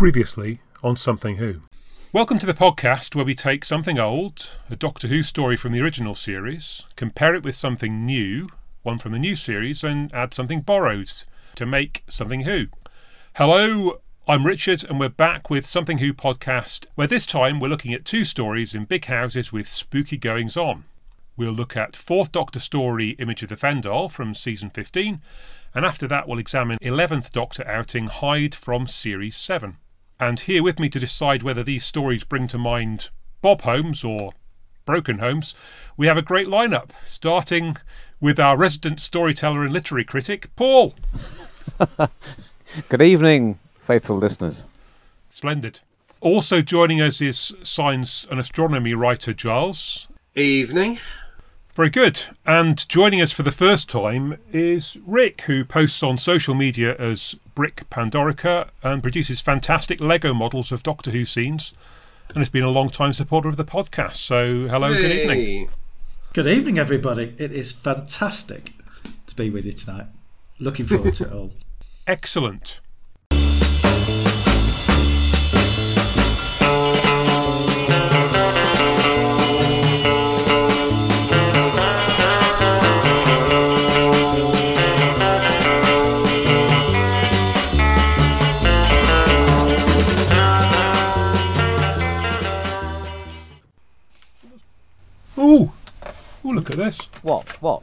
Previously on Something Who. Welcome to the podcast where we take something old, a Doctor Who story from the original series, compare it with something new, one from the new series, and add something borrowed to make Something Who. Hello, I'm Richard, and we're back with Something Who podcast, where this time we're looking at two stories in big houses with spooky goings on. We'll look at Fourth Doctor story Image of the Fendahl from season 15, and after that we'll examine 11th Doctor outing Hide from series 7. And here with me to decide whether these stories bring to mind Bob Holmes or Broken Homes, we have a great lineup, starting with our resident storyteller and literary critic, Paul. Good evening, faithful listeners. Splendid. Also joining us is science and astronomy writer Giles. Evening. Very good. And joining us for the first time is Rick, who posts on social media as Brick Pandorica and produces fantastic Lego models of Doctor Who scenes and has been a long time supporter of the podcast. So, hello, good evening. Good evening, everybody. It is fantastic to be with you tonight. Looking forward to it all. Excellent. Look at this. What? What?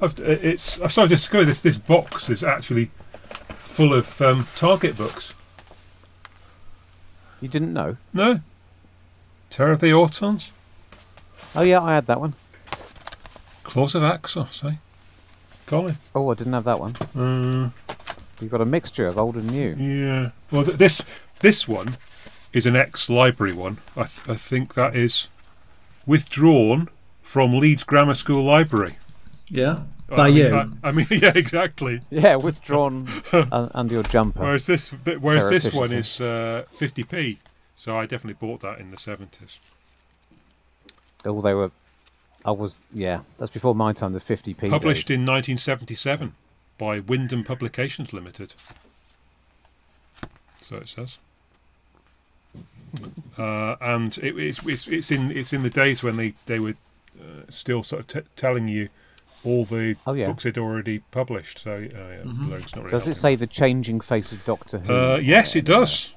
I've, it's I started to discover this. This box is actually full of um, Target books. You didn't know? No, Terror of the Autons, Oh yeah, I had that one. Claws of Axos, eh? Golly. Oh, I didn't have that one. Uh, You've got a mixture of old and new. yeah. Well, th- this this one is an ex-library one. I, th- I think that is withdrawn from Leeds Grammar School Library. Yeah? I By mean, you? I, I mean, yeah, exactly. Yeah, withdrawn un- under your jumper. Whereas this, whereas this one is uh, 50p. So I definitely bought that in the 70s. Oh, they were. I was. Yeah, that's before my time. The 50p. Published days. in 1977 by Wyndham Publications Limited. So it says. Uh, and it, it's, it's it's in it's in the days when they they were still sort of t- telling you all the Oh, yeah. books they'd already published. So uh, yeah, really Does it say the changing face of Doctor Who? Uh, yes, it does.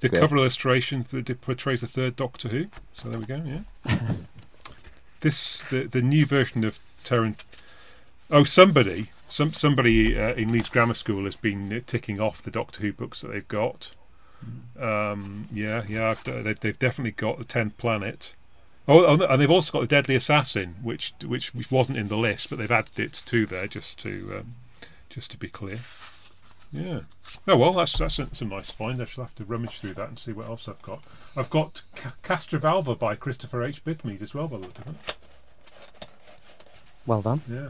The Good. cover illustration that portrays the third Doctor Who. So there we go. Yeah. this the the new version of Terran. Oh, somebody, some somebody uh, in Leeds Grammar School has been ticking off the Doctor Who books that they've got. Um, yeah, yeah, they've, they've definitely got the Tenth Planet. Oh, oh, and they've also got the Deadly Assassin, which which which wasn't in the list, but they've added it to there just to um, just to be clear. Yeah. Oh well, that's that's a, some nice find. I shall have to rummage through that and see what else I've got. I've got Ca- Castrovalva by Christopher H. Bidmead as well, by the look of it. well done. Yeah.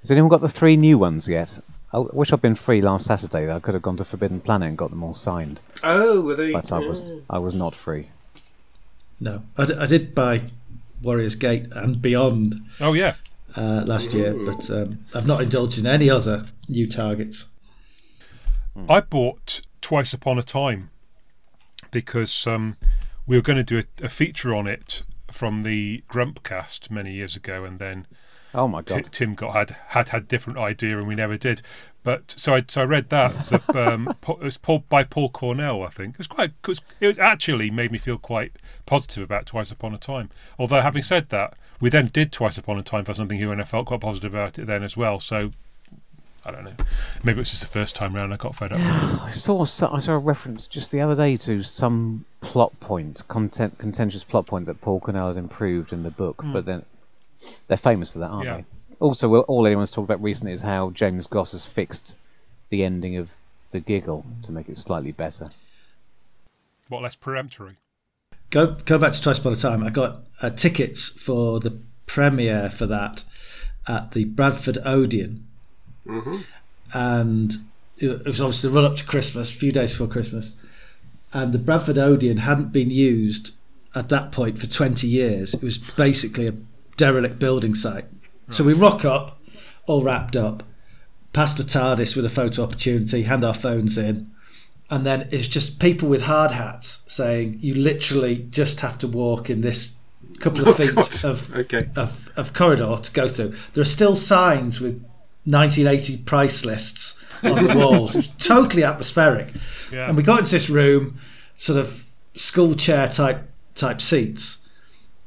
Has anyone got the three new ones yet? I wish I'd been free last Saturday. I could have gone to Forbidden Planet and got them all signed, Oh, were they? but I was I was not free. No. I, d- I did buy Warriors Gate and Beyond Oh yeah. uh, last year, but um, I've not indulged in any other new targets. I bought Twice Upon a Time because um, we were going to do a, a feature on it from the Grumpcast many years ago, and then Oh my god! Tim got had had had different idea, and we never did. But so I so I read that the, um, it was Paul, by Paul Cornell, I think. It was quite. It was, it was actually made me feel quite positive about Twice Upon a Time. Although having said that, we then did Twice Upon a Time for something who, and I felt quite positive about it then as well. So I don't know. Maybe it was just the first time round I got fed up. I saw I saw a reference just the other day to some plot point, content contentious plot point that Paul Cornell had improved in the book, but then they're famous for that, aren't. Yeah. they? Also, well, all anyone's talked about recently is how James Goss has fixed the ending of the giggle to make it slightly better. What less peremptory? Go go back to Twice Upon a Time. I got uh, tickets for the premiere for that at the Bradford Odeon, and it it was obviously the run up to Christmas, a few days before Christmas, and the Bradford Odeon hadn't been used at that point for twenty years. It was basically a derelict building site. So we rock up, all wrapped up, past the TARDIS with a photo opportunity, hand our phones in, and then it's just people with hard hats saying you literally just have to walk in this couple of Oh, feet God. of, Okay. of of corridor to go through. There are still signs with 1980 price lists on the walls. It's totally atmospheric. Yeah. And we got into this room, sort of school chair type type seats,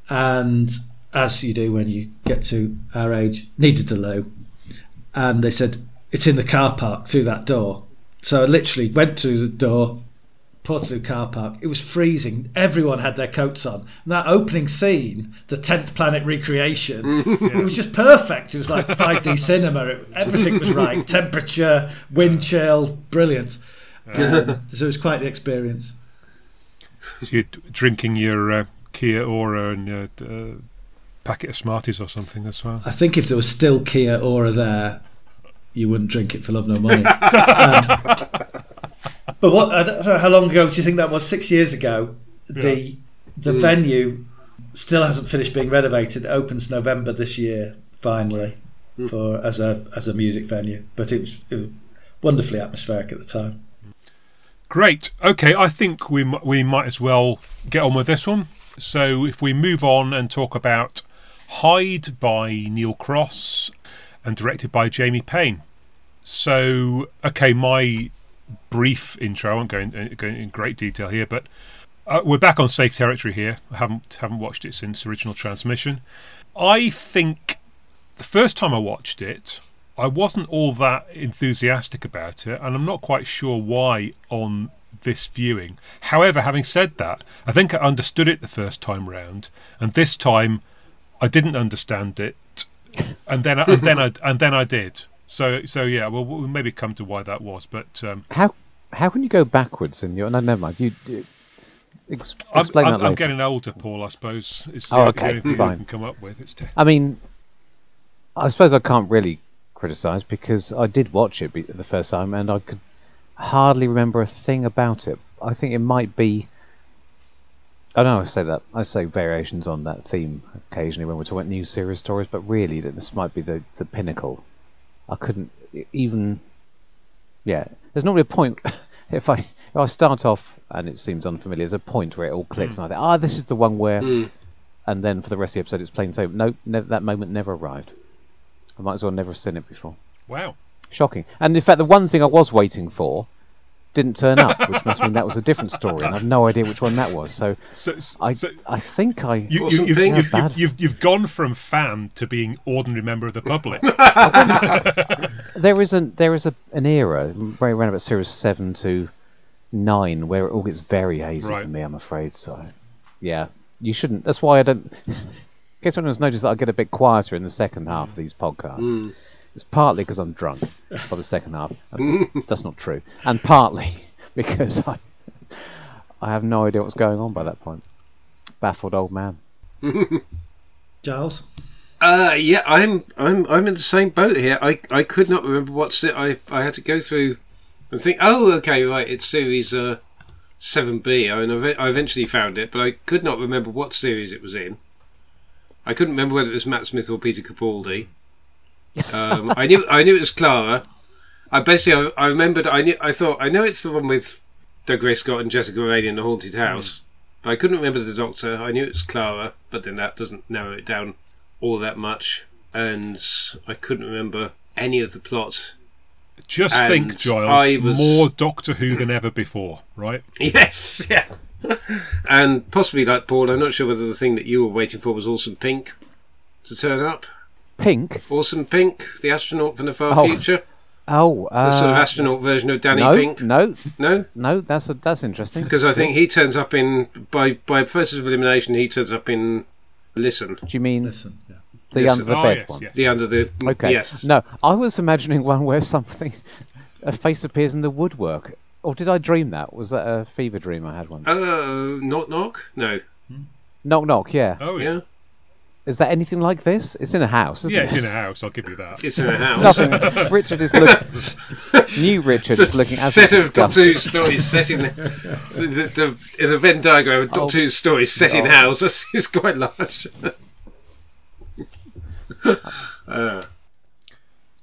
and as you do when you get to our age, needed the loo. And they said it's in the car park through that door. So I literally went through the door, Portaloo car park. It was freezing. Everyone had their coats on. And that opening scene, the tenth planet recreation, it was just perfect. It was like 5D cinema. It, everything was right. Temperature, wind chill, brilliant. Um, so it was quite the experience. So you're drinking your uh, Kia-Ora and your uh, packet of Smarties or something as well. I think if there was still Kia-Ora there, you wouldn't drink it for love nor money. um, but what I don't know how long ago do you think that was? Six years ago. The the venue still hasn't finished being renovated. It opens November this year, finally, for as a as a music venue. But it was, it was wonderfully atmospheric at the time. Great. Okay, I think we we might as well get on with this one. So if we move on and talk about Hide by Neil Cross and directed by Jamie Payne. So okay, my brief intro. I won't go, in, go in great detail here, but uh, we're back on safe territory here. I haven't haven't watched it since original transmission. I think the first time I watched it, I wasn't all that enthusiastic about it, and I'm not quite sure why on this viewing. However, having said that, I think I understood it the first time round, and this time I didn't understand it, and then I, and then I and then I did. So so yeah, well we'll maybe come to why that was, but um, How how can you go backwards in your? No, never mind. You, you ex, I'm, explain I'm, that later. I'm getting older, Paul. I suppose it's Oh, okay, the only I fine. can come up with. It's I mean, I suppose I can't really criticise because I did watch it the first time and I could hardly remember a thing about it. I think it might be. I know I say that I say variations on that theme occasionally when we're talking about new series stories, but really this might be the the pinnacle. I couldn't even. Yeah, there's normally a point if I if I start off and it seems unfamiliar. There's a point where it all clicks and I think, ah, this is the one where and then for the rest of the episode it's plain so no ne- that moment never arrived i might as well never have seen it before wow. shocking and in fact the one thing i was waiting for didn't turn up which must mean that was a different story and i've no idea which one that was. So So, i so i think i you, you, you've, you've, you've, you've, you've gone from fan to being ordinary member of the public. there is an there is a, an era right around about series 7 to 9 where it all gets very hazy Right. for me i'm afraid so yeah. You shouldn't that's why i don't in case anyone's noticed that i get a bit quieter in the second half of these podcasts hmm. It's partly because i'm drunk by the second half that's not true and partly because i i have no idea what's going on by that point baffled old man Giles, Uh, yeah, I'm I'm I'm in the same boat here. I I could not remember what's it. I I had to go through and think. Oh, okay, right. It's series uh seven B. I mean, I I eventually found it, but I could not remember what series it was in. I couldn't remember whether it was Matt Smith or Peter Capaldi. Um, I knew I knew it was Clara. I basically I, I remembered. I knew. I thought I know it's the one with Dougray Scott and Jessica Raine in the haunted house. But I couldn't remember the Doctor. I knew it was Clara, but then that doesn't narrow it down all that much, and I couldn't remember any of the plot. Just And think, Giles, was- more Doctor Who than ever before, right? Yes, yeah. and possibly like Paul, I'm not sure whether the thing that you were waiting for was Orson Pink to turn up. Pink Orson Pink, the astronaut from the far Oh, future, oh the sort of uh, astronaut version of Danny no Pink. no No, no that's a, that's interesting because I think he turns up in by by process of elimination. He turns up in Listen, do you mean listen. Yeah. the Yes. under the oh, bed yes, one yes. the under the Okay. yes. No, I was imagining one where something, a face appears in the woodwork. Or did I dream that? Was that a fever dream I had once? Oh, knock knock. No, knock knock. Yeah. Oh, yeah. Yeah, Is that anything like this? It's in a house. Isn't Yeah, it? it's in a house, I'll give you that. it's in a house. Nothing. Richard is looking. New Richard It's is a looking as set of Doctor disgusted. Who stories set in the, the, the, it's a Venn diagram of Doctor Oh. Who stories set in Oh. houses. It's quite large.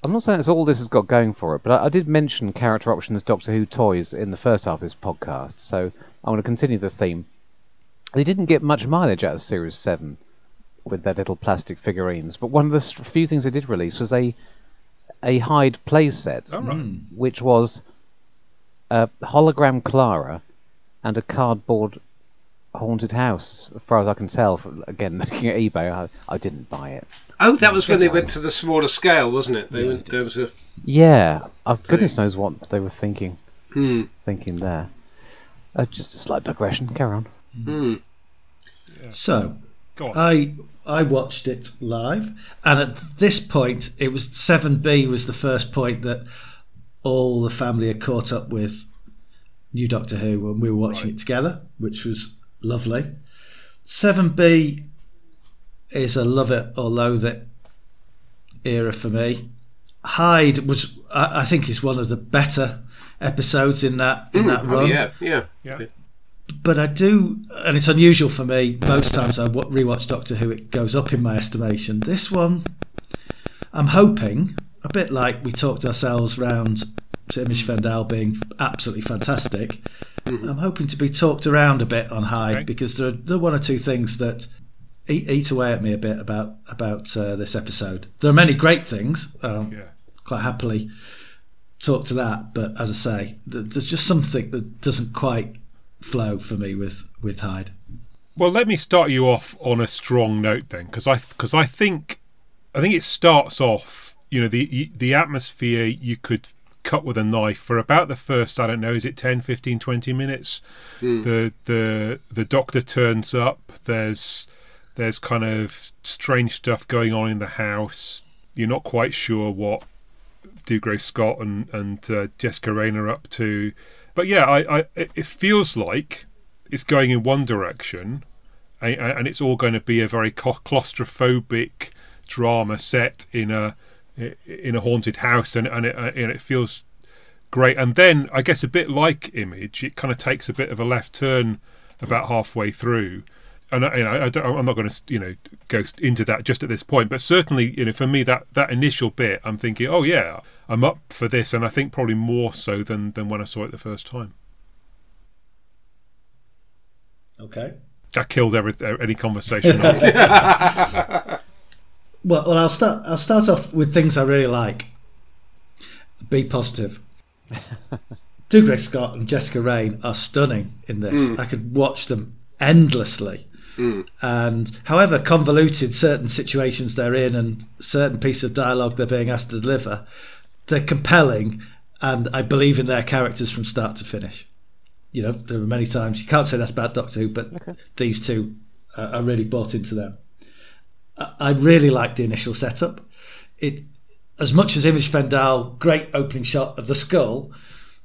I'm not saying that's all this has got going for it, but I, I did mention character options Doctor Who toys in the first half of this podcast, so I'm going to continue the theme. They didn't get much mileage out of Series 7 with their little plastic figurines, but one of the s- few things they did release was a a Hide playset, All right. which was a hologram Clara and a cardboard haunted house, as far as I can tell. From, again, looking at eBay, I, I didn't buy it. Oh, that was when they went to the smaller scale, wasn't it? They went down to. Yeah, uh, goodness knows what they were thinking. Hmm. Thinking there. Uh, just a slight digression. Carry on. Hmm. So, Go on. I I watched it live, and at this point, it was seven B was the first point that all the family had caught up with New Doctor Who, when we were watching Right. it together, which was lovely. Seven B is a love it or loathe it era for me. Hide was, I, I think, is one of the better episodes in that in hmm, that Oh, run yeah, yeah. yeah. But I do, and it's unusual for me. Most times I rewatch Doctor Who, it goes up in my estimation. This one, I'm hoping, a bit like we talked ourselves round to Image Fendahl being absolutely fantastic. I'm hoping to be talked around a bit on Hide Okay. because there are, there are one or two things that eat, eat away at me a bit about about uh, this episode. There are many great things. Um, Yeah. quite happily talk to that. But as I say, there's just something that doesn't quite flow for me with with Hide. Well, let me start you off on a strong note then, because I because I think I think it starts off. You know, the the atmosphere you could cut with a knife for about the first I don't know is it 10 15 20 minutes the the the doctor turns up there's there's kind of strange stuff going on in the house you're not quite sure what Dougray Scott and and uh, Jessica Raine are up to but yeah I, I it feels like it's going in one direction and, and it's all going to be a very claustrophobic drama set in a in a haunted house and and it, uh, and it feels great. And then I guess a bit like Image it kind of takes a bit of a left turn about halfway through. And you know, I I'm not going to you know go into that just at this point but certainly you know for me that that initial bit I'm thinking oh yeah I'm up for this and I think probably more so than than when I saw it the first time Okay. that killed every, any conversation Well, well, I'll start. I'll start off with things I really like. Be positive. Dougray Scott and Jessica Raine are stunning in this. Hmm. I could watch them endlessly. Hmm. And however convoluted certain situations they're in and certain piece of dialogue they're being asked to deliver, they're compelling, and I believe in their characters from start to finish. You know, there are many times you can't say that about Doctor Who, but these two uh, are really bought into them. I I really like the initial setup. It, as much as Image Fendahl, great opening shot of the skull,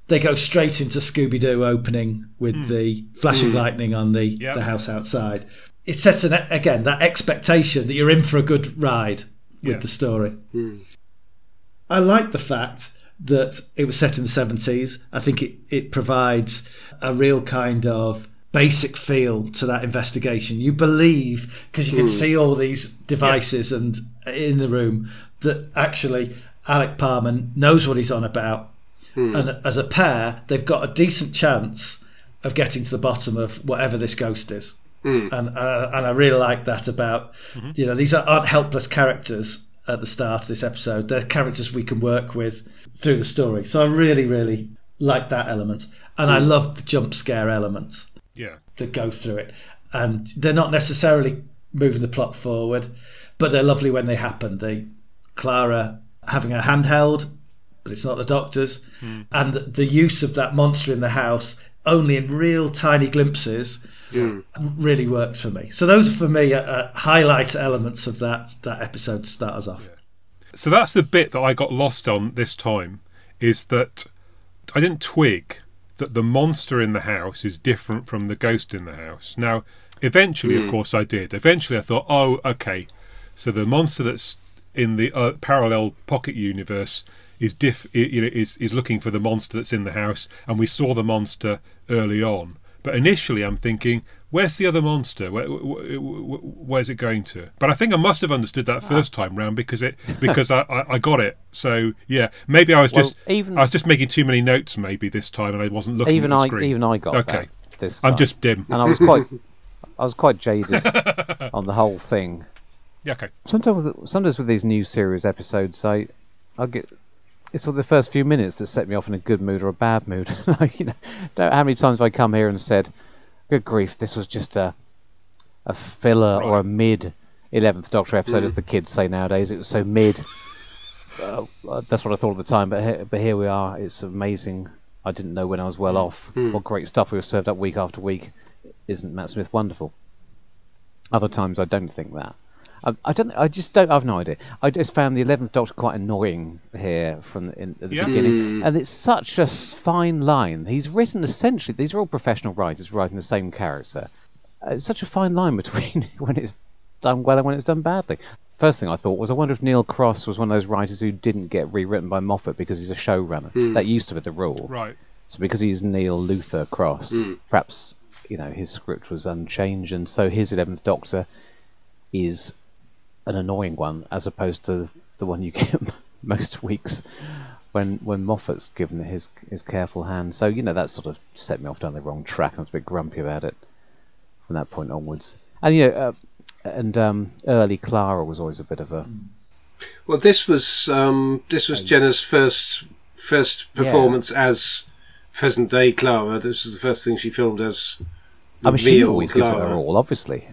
they go straight into Scooby Doo opening with the flashing lightning on the, Yep. the house outside. It sets an again that expectation that you're in for a good ride with Yeah. the story. I like the fact that it was set in the 70s. I think it, it provides a real kind of basic feel to that investigation. You believe, because you can hmm. see all these devices and uh, in the room, that actually Alec Palmer knows what he's on about. Hmm. And as a pair, they've got a decent chance of getting to the bottom of whatever this ghost is. Hmm. And, and, I- and I really like that about, mm-hmm. you know, these aren't helpless characters at the start of this episode. They're characters we can work with through the story. So I really, really like that element. And I love the jump scare elements yeah that go through it. And they're not necessarily moving the plot forward, but they're lovely when they happen. They Clara having her hand held, but it's not the doctor's, hmm. and the use of that monster in the house only in real tiny glimpses really works for me. So those for me uh, uh, highlight elements of that that episode to start us off. So that's the bit that I got lost on this time is that I didn't twig that the monster in the house is different from the ghost in the house. Now, eventually, of course, I did. Eventually, I thought, oh, okay. So the monster that's in the uh, parallel pocket universe is diff, you know, is is looking for the monster that's in the house, and we saw the monster early on. But initially, I'm thinking, Where's the other monster? Where, where, where's it going to? But I think I must have understood that ah. first time round because it because I, I, I got it. So yeah, maybe I was Well, just even- I was just making too many notes maybe this time, and I wasn't looking even at the I screen. even I got Okay. This I'm just dim. and I was quite I was quite jaded on the whole thing. Yeah, okay. Sometimes with- sometimes with these new series episodes, I I get it's sort of the first few minutes that set me off in a good mood or a bad mood. you know, don't how many times have I come here and said, "Good grief, this was just a a filler or a mid." Eleventh Doctor episode, as mm. the kids say nowadays, it was so mid. uh, that's what I thought at the time, but he- but here we are. It's amazing. I didn't know when I was well mm. off. Mm. What great stuff we were served up week after week. Isn't Matt Smith wonderful? Other times I don't think that. I, I don't. I just don't. I've no idea. I just found the Eleventh Doctor quite annoying here from the, in, at the Yeah. beginning, mm. and it's such a fine line. He's written essentially. These are all professional writers writing the same character. Uh, it's such a fine line between when it's done well and when it's done badly. First thing I thought was, I wonder if Neil Cross was one of those writers who didn't get rewritten by Moffat because he's a showrunner. Mm. That used to be the rule. Right. So because he's Neil Luther Cross, mm. perhaps you know his script was unchanged, and so his Eleventh Doctor is an annoying one as opposed to the one you get most weeks when when Moffat's given his his careful hand. So you know that sort of set me off down the wrong track. I was a bit grumpy about it from that point onwards. And you know, uh, and um, early Clara was always a bit of a Well, this was um, this was Jenna's first first Yeah. performance as present day Clara. This was the first thing she filmed as. I mean, she always gives it her all, obviously.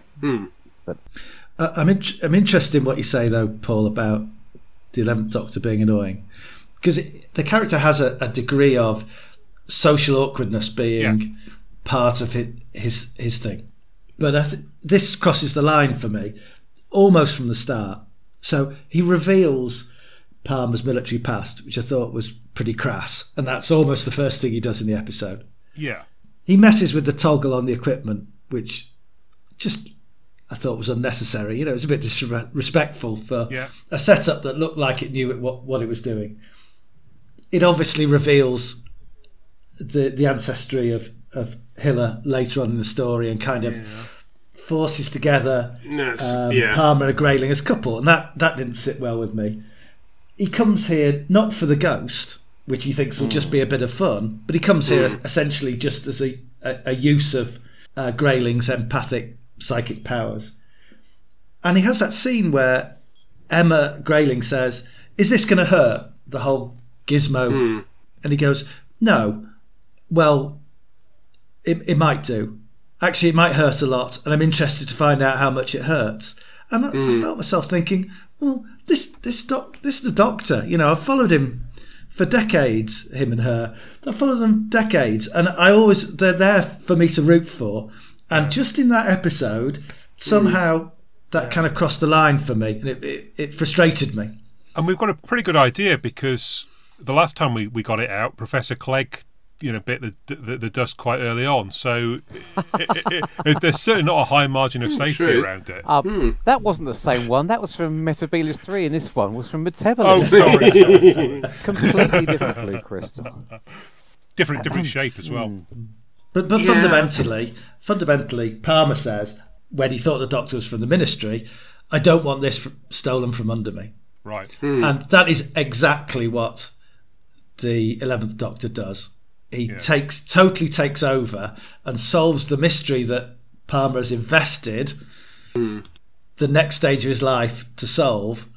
Uh, I'm in, I'm interested in what you say though, Paul, about the Eleventh Doctor being annoying, because the character has a, a degree of social awkwardness being Yeah. part of his his, his thing. But I th- this crosses the line for me almost from the start. So he reveals Palmer's military past, which I thought was pretty crass, and that's almost the first thing he does in the episode. Yeah. He messes with the toggle on the equipment, which just I thought was unnecessary. You know, it was a bit disrespectful for Yeah. a setup that looked like it knew it, what what it was doing. It obviously reveals the the ancestry of of Hiller later on in the story and kind of forces together um, yeah. Palmer and Grayling as a couple, and that that didn't sit well with me. He comes here not for the ghost, which he thinks will just be a bit of fun, but he comes here essentially just as a, a, a use of uh, Grayling's empathic psychic powers. And he has that scene where Emma Grayling says, "Is this going to hurt?" The whole gizmo, hmm. and he goes, "No." Well, it, it might do. Actually, it might hurt a lot, and I'm interested to find out how much it hurts. And I, I hmm. felt myself thinking, well, this this doc, this is the doctor. You know, I've followed him for decades, him and her. I've followed them decades, and I always they're there for me to root for. And just in that episode, somehow that kind of crossed the line for me, and it, it, it frustrated me. And we've got a pretty good idea because the last time we, we got it out, Professor Clegg, you know, bit the, the, the dust quite early on. So it, it, it, there's certainly not a high margin of hmm, safety true. around it. Uh, That wasn't the same one. That was from Metebelis 3, and this one was from Metabolus. Oh, Metebelis. sorry, sorry, sorry. Completely different blue crystal. Different, different shape as well. Hmm. But but Yeah. fundamentally, fundamentally, Palmer says when he thought the doctor was from the ministry, I don't want this stolen from under me, Right. Hmm. and that is exactly what the eleventh Doctor does. He takes totally takes over and solves the mystery that Palmer has invested hmm. the next stage of his life to solve.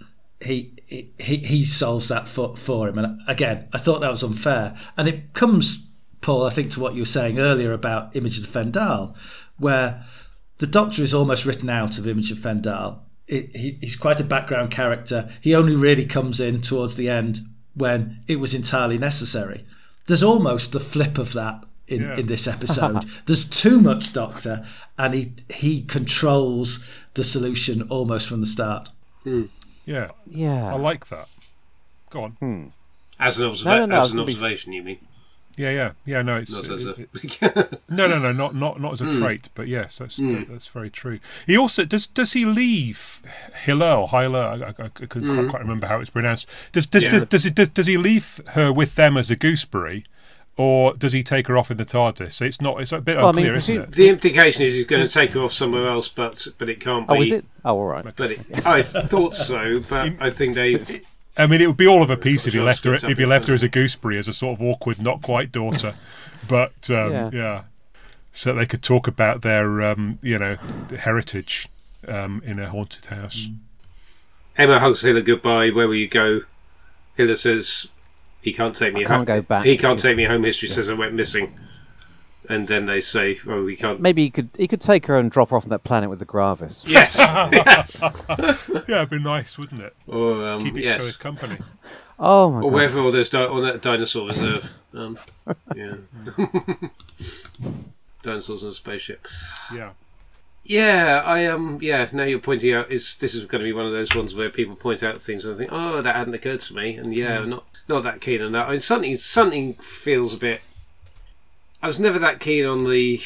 He he, he he solves that for, for him, and again, I thought that was unfair, and it comes, Paul, I think, to what you were saying earlier about Image of Fendahl, where the Doctor is almost written out of Image of Fendahl. It, he, he's quite a background character. He only really comes in towards the end when it was entirely necessary. There's almost the flip of that in, Yeah. in this episode. There's too much Doctor, and he he controls the solution almost from the start. Hmm. Yeah. Yeah. I like that. Go on. Hmm. As an, observa- No, no, no, as an I be- observation, you mean? Yeah, yeah, yeah. No, it's Not as uh, it- a. no, no, no, not not not as a hmm. trait, but yes, that's hmm. that's very true. He also does does he leave Hiller or Hyler? I, I, I couldn't quite, hmm. quite remember how it's pronounced. Does does Yeah. does, does, he, does does he leave her with them as a gooseberry? or does he take her off in the TARDIS? So it's not. It's a bit Well, I mean, unclear, isn't it? The implication is he's going to take her off somewhere else, but but it can't oh, be. Oh, is it? Oh, all right. But it, I thought so, but I think they. I mean, it would be all of a piece if you left her if you left her her. as a gooseberry, as a sort of awkward, not quite daughter. But um, yeah. Yeah. so they could talk about their um, you know heritage um, in a haunted house. Emma hugs Hilla goodbye. Where will you go? Hilla says he can't take me. I can't home. go back. He can't take me home. History says I went missing. And then they say, "Oh, we can't." Maybe he could he could take her and drop her off on that planet with the Gravis. Yes, yes. Yeah, it'd be nice, wouldn't it? Or um, Keep each other's yes, company. Oh my or god! wherever all those di- or that dinosaur reserve. Um, yeah, dinosaurs on a spaceship. Yeah. Yeah, I um yeah, now you're pointing out is this is going to be one of those ones where people point out things and I think, oh, that hadn't occurred to me, and yeah, Hmm. not not that keen on that. I mean, something something feels a bit. I was never that keen on the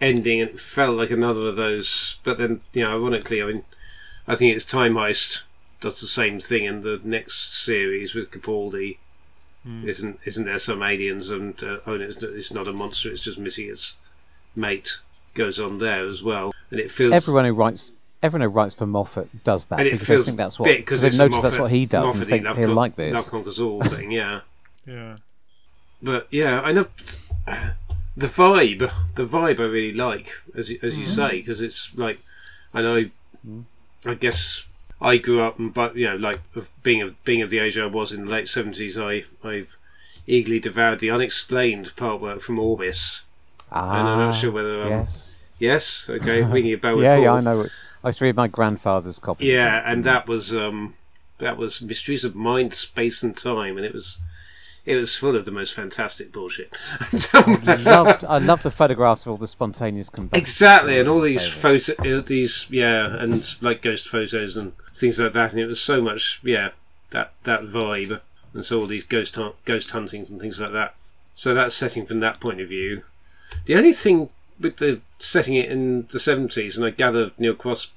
ending, and it felt like another of those. But then, you know, ironically, I mean, I think it's Time Heist does the same thing in the next series with Capaldi. Isn't isn't there some aliens and uh, oh, it's, it's not a monster; it's just missing its mate. Goes on there as well, and it feels Everyone who writes everyone who writes for Moffat does that and it because feels they think that's what bit because they've noticed Moffat, that's what he does Moffat-y think love he'll con- like this. Love conquers all thing, yeah. Yeah. But yeah, I know the vibe. The vibe I really like, as you, as you say, because it's like and I. I guess I grew up, and but you know, like of being of being of the age I was in the late seventies, I I eagerly devoured the unexplained part work from Orbis. Ah, and I'm not sure whether um, yes, yes, okay, ringing a bell with yeah, Paul. yeah, I know. I used to read my grandfather's copy. Yeah, and that was um, that was Mysteries of Mind, Space, and Time, and it was it was full of the most fantastic bullshit. I loved, I loved the photographs of all the spontaneous combustion. exactly, and all these photo, uh, these yeah, and like ghost photos and things like that, and it was so much yeah that that vibe, and so all these ghost hun- ghost huntings and things like that. So that's setting from that point of view. The only thing with the setting it in the seventies, and I gather Neil Cross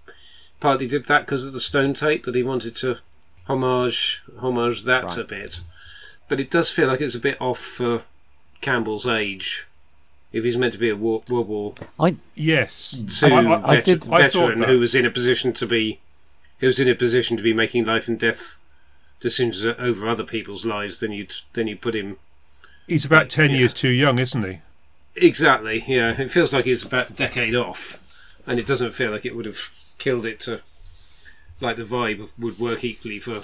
partly did that because of the stone tape that he wanted to homage homage that Right. a bit. But it does feel like it's a bit off for Campbell's age. If he's meant to be a war, World War I Yes. Two I, I, I vet- did- veteran that. who was in a position to be, who was in a position to be making life and death decisions over other people's lives, then you'd then you put him he's about ten Yeah. years too young, isn't he? Exactly, yeah. It feels like he's about a decade off, and it doesn't feel like it would have killed it to. Like the vibe would work equally for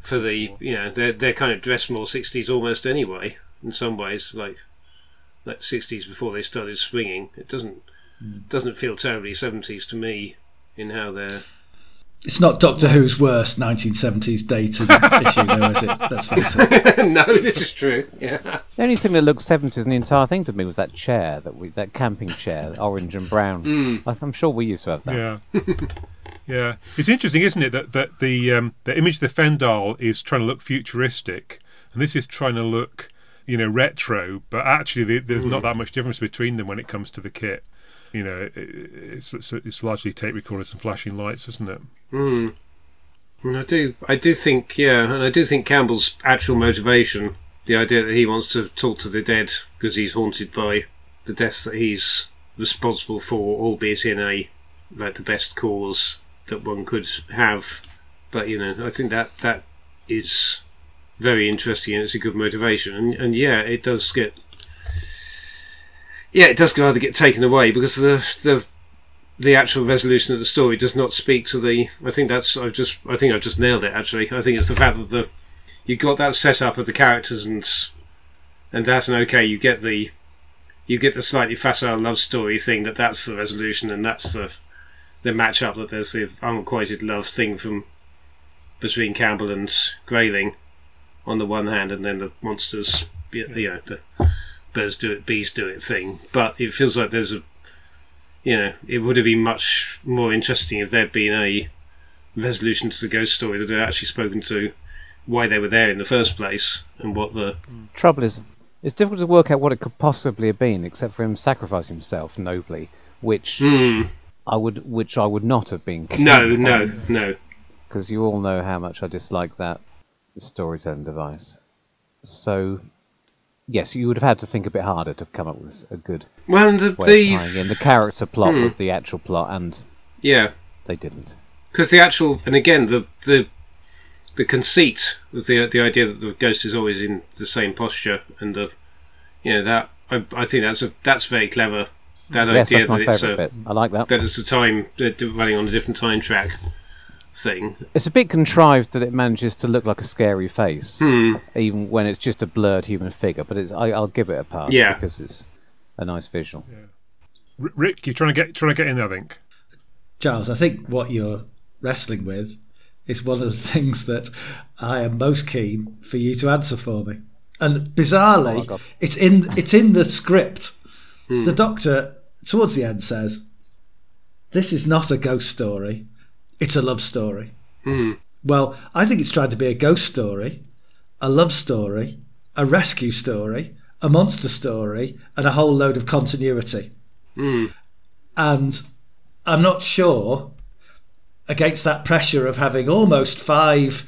for the you know they're they're kind of dressed more sixties almost anyway. In some ways like like sixties before they started swinging. It doesn't hmm. doesn't feel terribly seventies to me in how they're It's not Doctor Who's worst 1970s dated issue, though, is it? Let's face it. no, this is true. Yeah, the only thing that looked seventies in the entire thing to me was that chair that we that camping chair, orange and brown. Mm. I- I'm sure we used to have that. Yeah. yeah. It's interesting, isn't it, that, that the um, the image of the Fendahl is trying to look futuristic, and this is trying to look, you know, retro. But actually, the, there's not that much difference between them when it comes to the kit. You know, it, it's, it's it's largely tape recorders and flashing lights, isn't it? mm. I do I do think yeah, and I do think Campbell's actual motivation, the idea that he wants to talk to the dead because he's haunted by the deaths that he's responsible for, albeit in a like the best cause that one could have. But you know, I think that that is very interesting and it's a good motivation. And, and yeah, it does get yeah, it does rather get taken away because the the the actual resolution of the story does not speak to the. I think that's I've just I think I've just nailed it. Actually, I think it's the fact that the you got that setup of the characters and and that's an okay. You get the you get the slightly facile love story thing that that's the resolution and that's the the match up that there's the unquoted love thing from between Campbell and Grayling on the one hand, and then the monsters, you know, the birds do it, bees do it thing. But it feels like there's a, you know, it would have been much more interesting if there'd been a resolution to the ghost story that had actually spoken to why they were there in the first place and what the Trouble is, it's difficult to work out what it could possibly have been, except for him sacrificing himself nobly, which Hmm. I would, which I would not have been. no, no, no. because you all know how much I dislike that storytelling device. So, yes, you would have had to think a bit harder to come up with a good Well, and the, way the of tying in the character plot Hmm. with the actual plot, and yeah, they didn't. because the actual and again the the the conceit of the the idea that the ghost is always in the same posture and the you know that I, I think that's a that's very clever. That yes, idea that it's a, bit. I like that. that it's a time uh, running on a different time track thing. It's a bit contrived that it manages to look like a scary face, Hmm. even when it's just a blurred human figure. But it's I, I'll give it a pass Yeah. because it's a nice visual. R- Rick, you're trying to get trying to get in there, I think. Giles, I think what you're wrestling with is one of the things that I am most keen for you to answer for me. And Oh, bizarrely, God. it's in it's in the script. The doctor towards the end says, "This is not a ghost story; it's a love story." Hmm. Well, I think it's trying to be a ghost story, a love story, a rescue story, a monster story, and a whole load of continuity. And I'm not sure, against that pressure of having almost five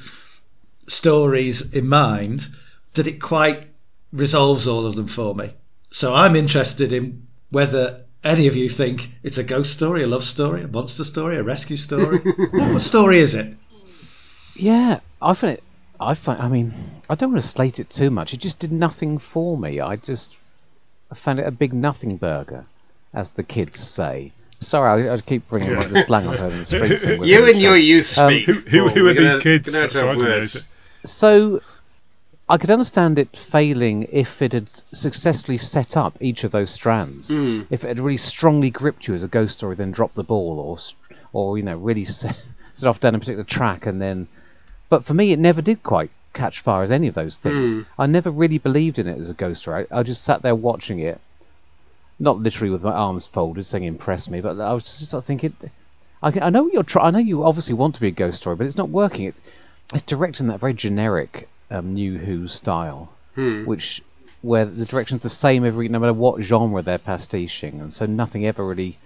stories in mind, that it quite resolves all of them for me. So I'm interested in whether any of you think it's a ghost story, a love story, a monster story, a rescue story. what, what story is it? Yeah, I find it. I find. I mean, I don't want to slate it too much. It just did nothing for me. I just I found it a big nothing burger, as the kids say. Sorry, I, I keep bringing up the slang I've heard in the streets. You and your so- youth Um, speak. Who, who, who We're these gonna- kids? gonna Sorry, have I don't know. words. So I could understand it failing if it had successfully set up each of those strands. Hmm. If it had really strongly gripped you as a ghost story, then dropped the ball, or or you know really set, set off down a particular track, and then. But for me, it never did quite catch fire as any of those things. Hmm. I never really believed in it as a ghost story. I, I just sat there watching it, not literally with my arms folded, saying "impress me," but I was just sort of thinking. I, I know you're trying. I know you obviously want to be a ghost story, but it's not working. It, it's directed in that very generic um, New Who style, which where the direction's the same every no matter what genre they're pastiching, and so nothing ever really.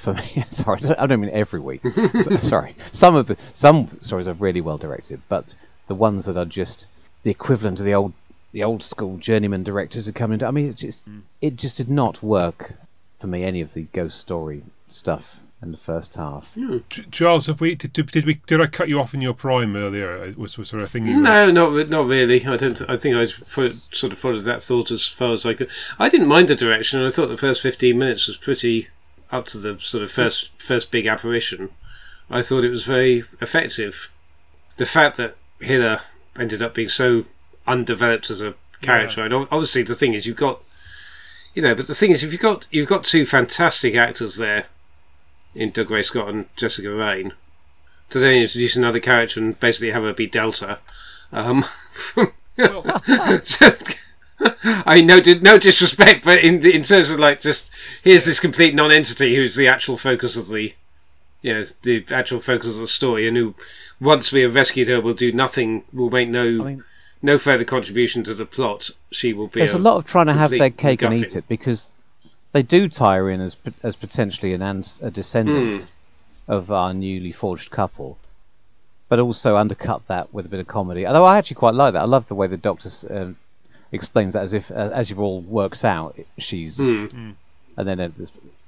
For me, sorry, I don't- mean every week. So- sorry, some of the some stories are really well directed, but the ones that are just the equivalent of the old the old school journeyman directors who come into. I mean, it just it just did not work for me. Any of the ghost story stuff in the first half. Ch- Charles, have we did, did we did I cut you off in your prime earlier? Uh, was was there a thing? You were- No, not not really. I don't. I think I sort of followed that thought as far as I could. I didn't mind the direction. I thought the first fifteen minutes was pretty up to the sort of first first big apparition. I thought it was very effective. The fact that Hiller ended up being so undeveloped as a character, and obviously the thing is you've got, you know, but the thing is if you've got you've got two fantastic actors there, in Dougray Scott and Jessica Raine, to then introduce another character and basically have her be Delta. Um, so- I mean, no, no disrespect, but in in terms of like, just here's this complete non-entity who's the actual focus of the, you know, the actual focus of the story, and who, once we have rescued her, will do nothing, will make no I mean, no further contribution to the plot. She will be. there's a lot of trying to have their cake and eat it because they do tie her in as as potentially an ans- a descendant Hmm. of our newly forged couple, but also undercut that with a bit of comedy. Although I actually quite like that. I love the way the Doctor s- um, explains that as if uh, as you've all works out, she's Hmm. and then a,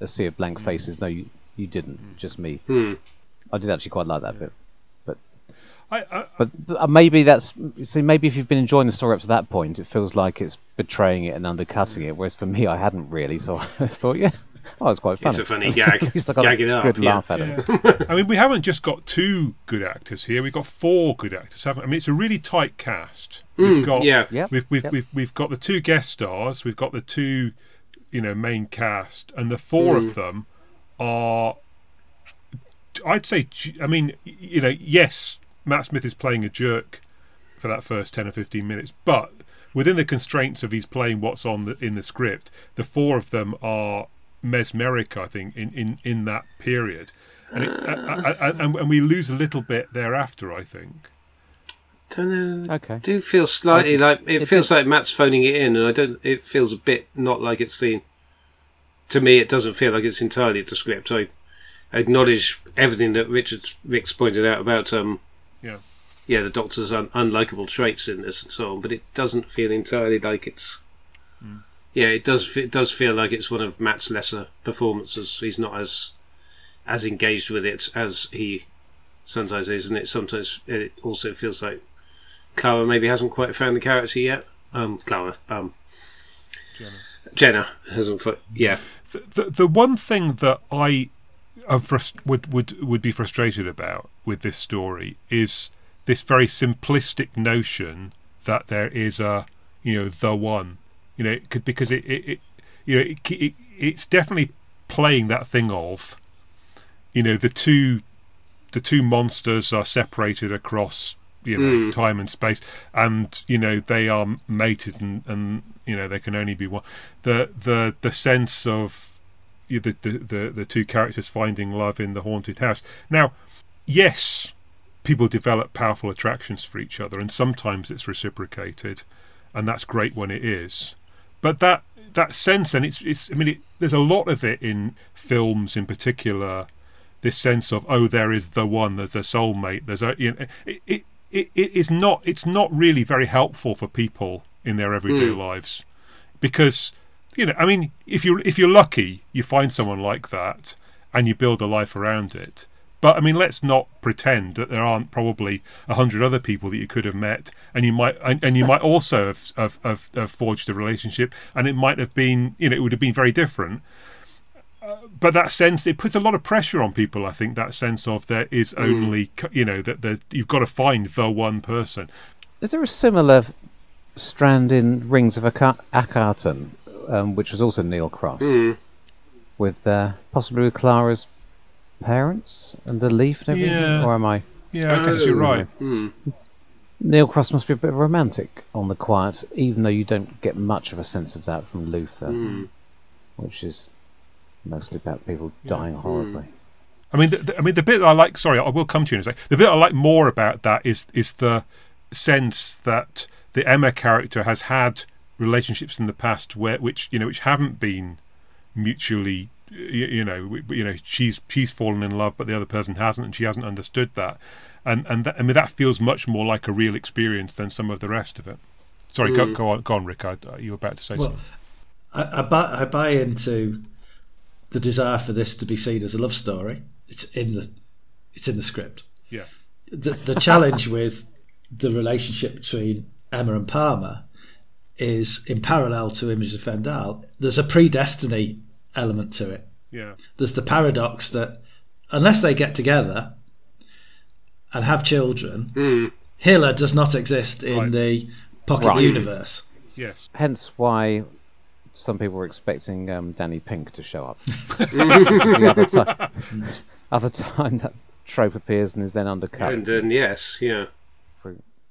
a sea of blank faces. No, you you didn't, just me. Hmm. I did actually quite like that bit. I, I, But uh, maybe that's see. Maybe if you've been enjoying the story up to that point, it feels like it's betraying it and undercutting it. Whereas for me, I hadn't really. So I thought, yeah, oh, it's quite funny. It's a funny gag. At least I got Gag a it up, good yeah. laugh at it. I mean, we haven't just got two good actors here. We've got four good actors, haven't? we? I mean, it's a really tight cast. We've got Mm, yeah. Yep, we've we've, yep. we've we've got the two guest stars. We've got the two, you know, main cast, and the four Mm. of them are. I'd say, I mean, you know, yes, Matt Smith is playing a jerk for that first ten or fifteen minutes, but within the constraints of he's playing what's on the, in the script, the four of them are mesmeric. I think in in in that period. And, it, I- I- I- and, and we lose a little bit thereafter. I think. Don't know. Okay. do feel slightly just- like it, it feels like Matt's phoning it in, and I don't. It feels a bit not like it's the. To me, it doesn't feel like it's entirely the script. I acknowledge everything that Richard Rick's pointed out about um, Yeah. yeah, the Doctor's un- unlikable traits in this and so on, but it doesn't feel entirely like it's. Yeah, it does. It does feel like it's one of Matt's lesser performances. He's not as as engaged with it as he sometimes is, and it sometimes it also feels like Clara maybe hasn't quite found the character yet. Um, Clara, um, Jenna. Jenna hasn't quite. Yeah, The, the, the one thing that I am frust- would, would, would be frustrated about with this story is this very simplistic notion that there is a, you know, the one. You know, it could, because it, it, it you know, it, it, it's definitely playing that thing of, you know, the two, the two monsters are separated across, you know, hmm. time and space, and you know they are mated and, and you know they can only be one. The the the sense of the, the the the two characters finding love in the haunted house. Now, yes, people develop powerful attractions for each other, and sometimes it's reciprocated, and that's great when it is. But that that sense, and it's it's. I mean, it, there's a lot of it in films, in particular. This sense of oh, there is the one. There's a soulmate. There's a you know, it, it it it is not. It's not really very helpful for people in their everyday hmm. lives, because you know. I mean, if you if you're lucky, you find someone like that, and you build a life around it. But I mean, let's not pretend that there aren't probably a hundred other people that you could have met, and you might and, and you might also have, have, have, have forged a relationship, and it might have been you know it would have been very different. Uh, but that sense it puts a lot of pressure on people. I think that sense of there is only c you know that there's, you've got to find the one person. Is there a similar strand in Rings of Aka- Akhaten, um, which was also Neil Cross, with uh, possibly with Clara's parents and the leaf and everything? Yeah. Or am I? Yeah, I guess you're right. Hmm. Neil Cross must be a bit romantic on the quiet, even though you don't get much of a sense of that from Luther, Hmm. which is mostly about people dying horribly. I mean, the, the- I mean, the bit I like. Sorry, I will come to you in a sec. The bit I like more about that is is the sense that the Emma character has had relationships in the past where which you know which haven't been mutually you, you know w- you know she's she's fallen in love but the other person hasn't and she hasn't understood that and and that, I mean that feels much more like a real experience than some of the rest of it. Sorry, go, mm. go on, go on, Rick. I, you were about to say Well, something. I, I, buy, I buy into the desire for this to be seen as a love story. It's in the it's in the script. Yeah, The, the challenge with the relationship between Emma and Palmer is in parallel to Images of Fendahl. There's a predestiny element to it. yeah, There's the paradox that unless they get together and have children, Hila does not exist in Right. the pocket Right. universe. yes. Hence why some people were expecting um, Danny Pink to show up. the other time, other time that trope appears and is then undercut. and then yes, yeah.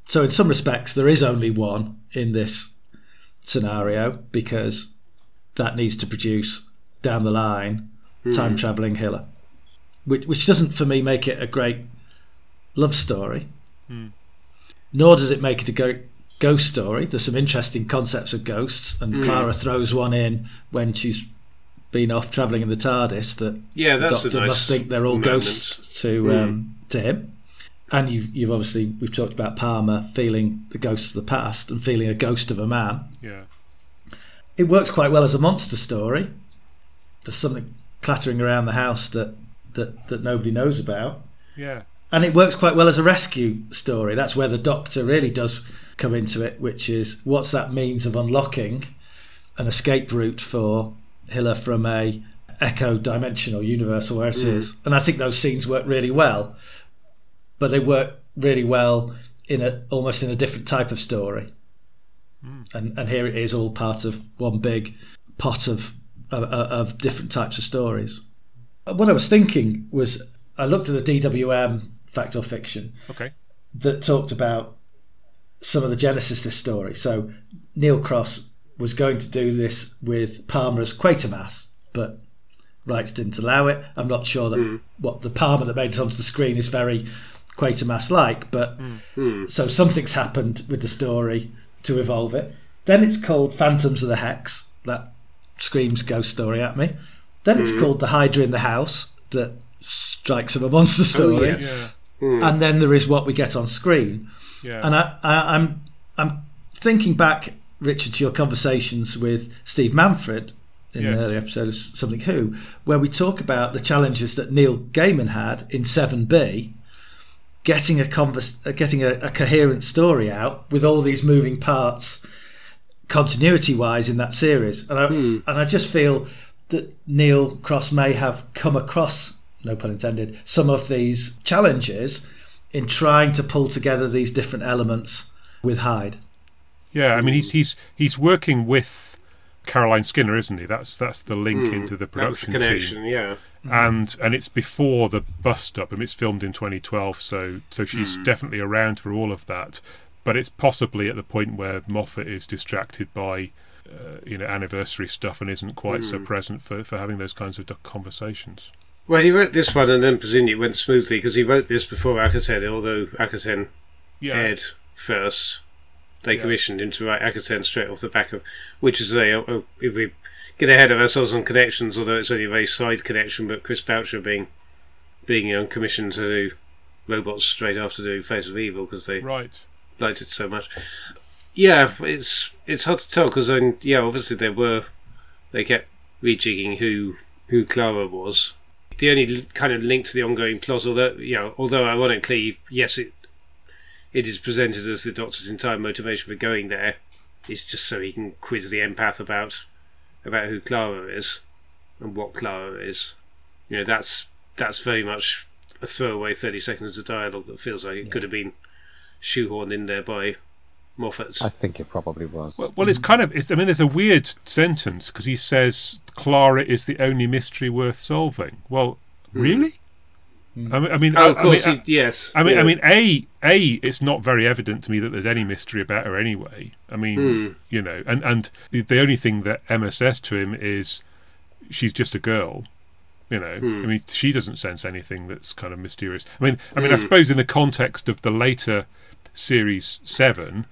So in some respects, there is only one in this scenario because that needs to produce down the line hmm. time traveling Hila, which which doesn't for me make it a great love story. Hmm. Nor does it make it a go- ghost story. There's some interesting concepts of ghosts, and hmm. Clara throws one in when she's been off travelling in the TARDIS that Yeah, the that's a doctor nice must think they're all moment. ghosts to um, to him. And you've, you've obviously we've talked about Palmer feeling the ghost of the past and feeling a ghost of a man. Yeah, It works quite well as a monster story. There's something clattering around the house that that, that nobody knows about, yeah, and it works quite well as a rescue story. That's where the Doctor really does come into it, which is what's that means of unlocking an escape route for Hila from a echo dimensional universe or where it mm. is. And I think those scenes work really well, but they work really well in a almost in a different type of story. Mm. And and here it is all part of one big pot of of, of different types of stories. Uh, what I was thinking was I looked at the DWM fact or fiction okay, that talked about some of the genesis of this story. So Neil Cross was going to do this with Palmer's Quatermass, but rights didn't allow it. I'm not sure that hmm. what the Palmer that made it onto the screen is very Quatermass like, but hmm. Hmm. so something's happened with the story to evolve it. Then it's called Phantoms of the Hex. That screams ghost story at me. Then it's called The Hydra in the House that strikes of a monster story. yes. yeah, and then there is what we get on screen. Yeah. And I, I, I'm I'm thinking back, Richard, to your conversations with Steve Manfred in Yes. an early episode of Something Who, where we talk about the challenges that Neil Gaiman had in Seven B, getting a convers- uh, getting a, a coherent story out with all these moving parts, continuity wise in that series, and I hmm. and I just feel that Neil Cross may have come across, no pun intended, some of these challenges in trying to pull together these different elements with Hide. Yeah, I mean he's he's he's working with Caroline Skinner, isn't he? That's that's the link hmm. into the That was the production team. connection, yeah. Mm-hmm. and and it's before the bust up. I mean, it's filmed in 2012, so so she's Hmm. definitely around for all of that. But it's possibly at the point where Moffat is distracted by, uh, you know, anniversary stuff and isn't quite Hmm. so present for, for having those kinds of conversations. Well, he wrote this one, and then presumably it went smoothly because he wrote this before Akhaten, although Akhaten Yeah, aired first. They Yeah. commissioned him to write Akhaten straight off the back of, which is a, oh, if we get ahead of ourselves on connections, although it's only a very side connection, but Chris Boucher being being um, commissioned to do robots straight after doing Face of Evil because they right. Liked it so much. Yeah, it's it's hard to tell because yeah, obviously there were they kept rejigging who who Clara was. The only kind of link to the ongoing plot, although you know, although ironically, yes, it it is presented as the Doctor's entire motivation for going there is just so he can quiz the empath about about who Clara is and what Clara is. You know, that's that's very much a throwaway thirty seconds of dialogue that feels like it could have been shoehorned in there by Moffat. I think it probably was. Well, well, it's kind of. It's, I mean, there's a weird sentence because he says Clara is the only mystery worth solving. Well, really? I mean, I mean, oh, I- of I course, mean, he, yes. I mean, I mean, a a it's not very evident to me that there's any mystery about her anyway. I mean, Hmm. you know, and and the, the only thing that Emma says to him is she's just a girl. You know, Hmm. I mean, she doesn't sense anything that's kind of mysterious. I mean, I mean, I suppose in the context of the later series seven,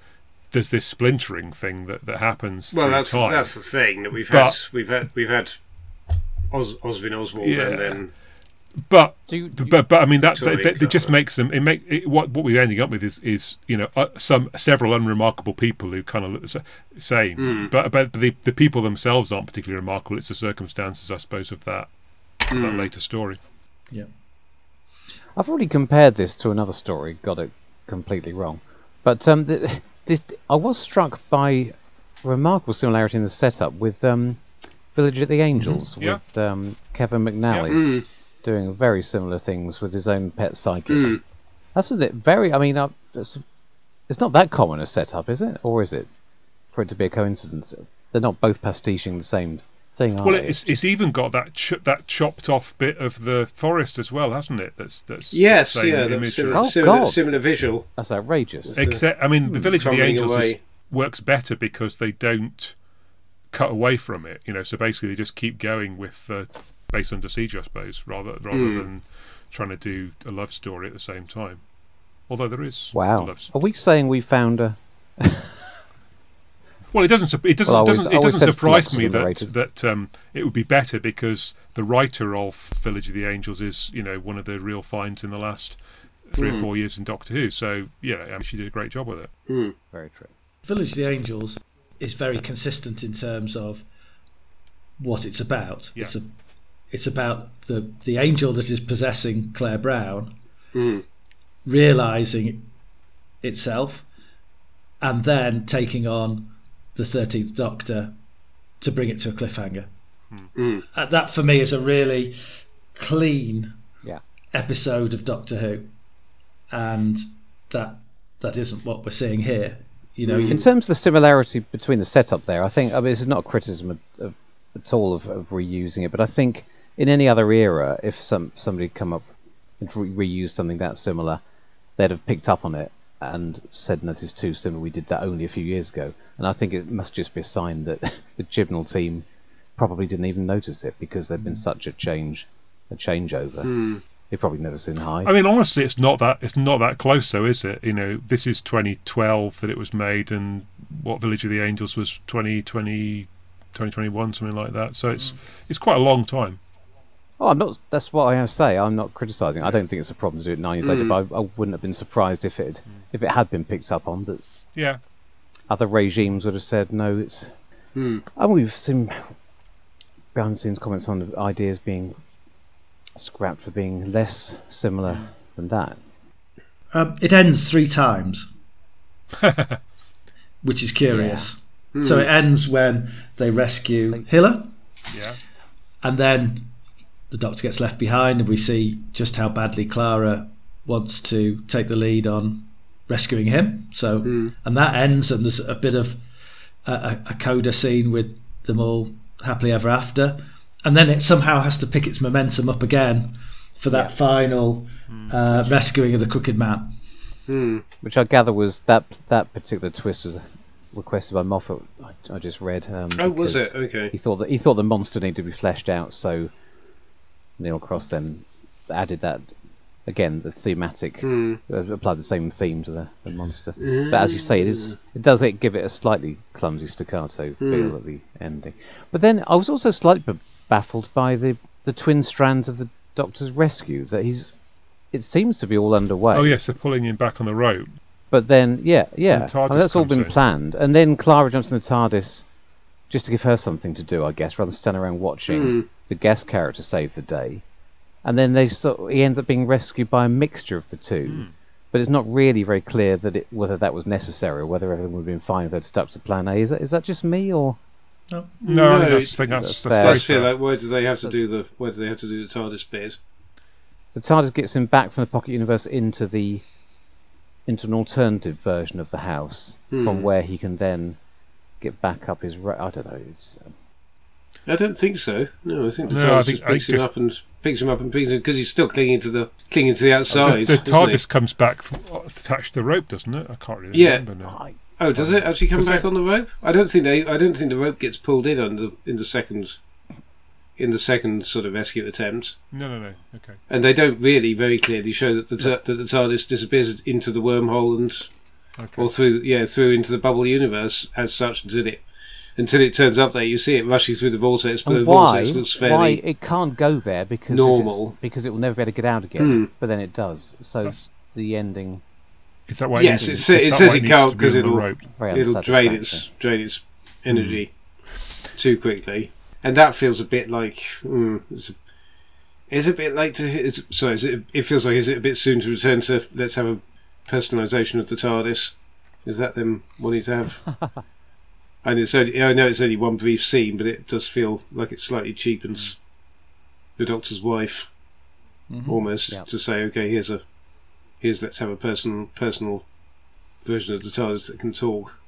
there's this splintering thing that that happens. well, that's time. that's the thing that we've But- had. We've had we've had Os, Oswin Oswald, Yeah. and then but Do you- but but I mean that Sorry, that, that just makes them it make it, what what we're ending up with is is you know uh, some several unremarkable people who kind of look the same, Hmm. but but the the people themselves aren't particularly remarkable. It's the circumstances, I suppose, of that of Hmm. that later story. Yeah. I've already compared this to another story, got it completely wrong. But um, th- this, I was struck by remarkable similarity in the setup with um, Village of the Angels, Yeah. with um, Kevin McNally Mm, doing very similar things with his own pet psychic. mm. That's a very. I mean, uh, it's, it's not that common a setup, is it? Or is it? For it to be a coincidence, they're not both pastiching the same thing, Well, they? it's it's even got that ch- that chopped off bit of the forest as well, hasn't it? That's that's the yes, same yeah, that image similar, Oh, similar, God. similar visual. That's outrageous. Except, I mean, the Village of the Angels is, works better because they don't cut away from it. You know, so basically they just keep going with uh, Base Under Siege, I suppose, rather rather Hmm. than trying to do a love story at the same time. Although there is a Wow. love s- Are we saying we found a? Well, it doesn't. It doesn't. Well, always- doesn't it doesn't surprise me that underrated. that um, it would be better because the writer of Village of the Angels is, you know, one of the real finds in the last three Hmm. or four years in Doctor Who. So yeah, I mean, she did a great job with it. Mm. Very true. Village of the Angels is very consistent in terms of what it's about. Yeah. It's a it's about the the angel that is possessing Claire Brown Mm. realizing itself and then taking on the 13th Doctor to bring it to a cliffhanger. Mm. That for me is a really clean Yeah. episode of Doctor Who, and that that isn't what we're seeing here. You know, In you, terms of the similarity between the setup there, I think I mean this is not a criticism of, of, at all of, of reusing it, but I think in any other era, if some somebody had come up and re- reused something that similar, they'd have picked up on it and said, "No, this is too similar. We did that only a few years ago." And I think it must just be a sign that the Chibnall team probably didn't even notice it because there'd been hmm. such a change, a changeover. Hmm. They've probably never seen high. I mean, honestly, it's not that it's not that close, though, is it? You know, this is 2012 that it was made, and what Village of the Angels was 2020, 2021, something like that. So it's hmm. it's quite a long time. Oh, I'm not. That's what I have to say. I'm not criticising. I don't think it's a problem to do it nine years later. But I, I wouldn't have been surprised if it if it had been picked up on. That Yeah. other regimes would have said no. It's. Hmm. And we've seen behind the scenes comments on the ideas being scrapped for being less similar than that. Um, it ends three times, which is curious. So it ends when they rescue Hila, Yeah. and then the Doctor gets left behind, and we see just how badly Clara wants to take the lead on rescuing him. So, and that ends, and there's a bit of a, a, a coda scene with them all happily ever after, and then it somehow has to pick its momentum up again for that final uh, rescuing of the crooked man. Hmm. which I gather was that that particular twist was requested by Moffat. I, I just read. Um, Oh, was it? Okay. He thought that he thought the monster needed to be fleshed out, so Neil Cross then added that again. The thematic Hmm. uh, applied the same theme to the, the monster. But as you say, it is it does it give it a slightly clumsy staccato Hmm. feel at the ending. But then I was also slightly baffled by the the twin strands of the Doctor's rescue. That he's it seems to be all underway. Oh yes, they're pulling him back on the rope. But then, yeah, yeah, And TARDIS I mean, that's all been in. planned. And then Clara jumps in the TARDIS just to give her something to do, I guess, rather than stand around watching Hmm. The guest character save the day. And then they sort he ends up being rescued by a mixture of the two. Hmm. But it's not really very clear that it, whether that was necessary or whether everything would have been fine if they'd stuck to Plan A. Is that is that just me or? No, I No, think that's, I think that's, That's that's fair. It very does feel fair. like why do they have to do the why do they have to do the TARDIS bit? So TARDIS gets him back from the Pocket Universe into the into an alternative version of the house, Hmm. from where he can then get back up his. Ra- I don't know. It's, I don't think so. No, I think the No, TARDIS think- just picks think him just- up and picks him up and picks him because he's still clinging to the clinging to the outside. the, the isn't he? TARDIS comes back uh, attached to the rope, doesn't it? I can't really Yeah. remember now. Oh, does it actually come Does back it? on the rope? I don't think they. I don't think the rope gets pulled in under in the second in the second sort of rescue attempt, No, no, no. Okay. and they don't really very clearly show that the ta- that the TARDIS disappears into the wormhole and Okay. or through yeah through into the bubble universe as such until it until it turns up there. You see it rushing through the vortex, but and the why? vortex looks Why it can't go there because normal. because it will never be able to get out again. Hmm. But then it does. So That's- the ending. Is that why? Yes, it, it needs- sa- is it says it can't to be 'cause on the it'll- rope? It'll drain its drain its energy too quickly, and that feels a bit like mm, it's, a, is it a bit late to. It's, sorry, is it, it feels like is it a bit soon to return to let's have a personalisation of the TARDIS? Is that them wanting to have? and it's only, I know it's only one brief scene, but it does feel like it slightly cheapens the Doctor's wife almost Yeah. to say, okay, here's a here's let's have a personal personal version of the TARDIS that can talk.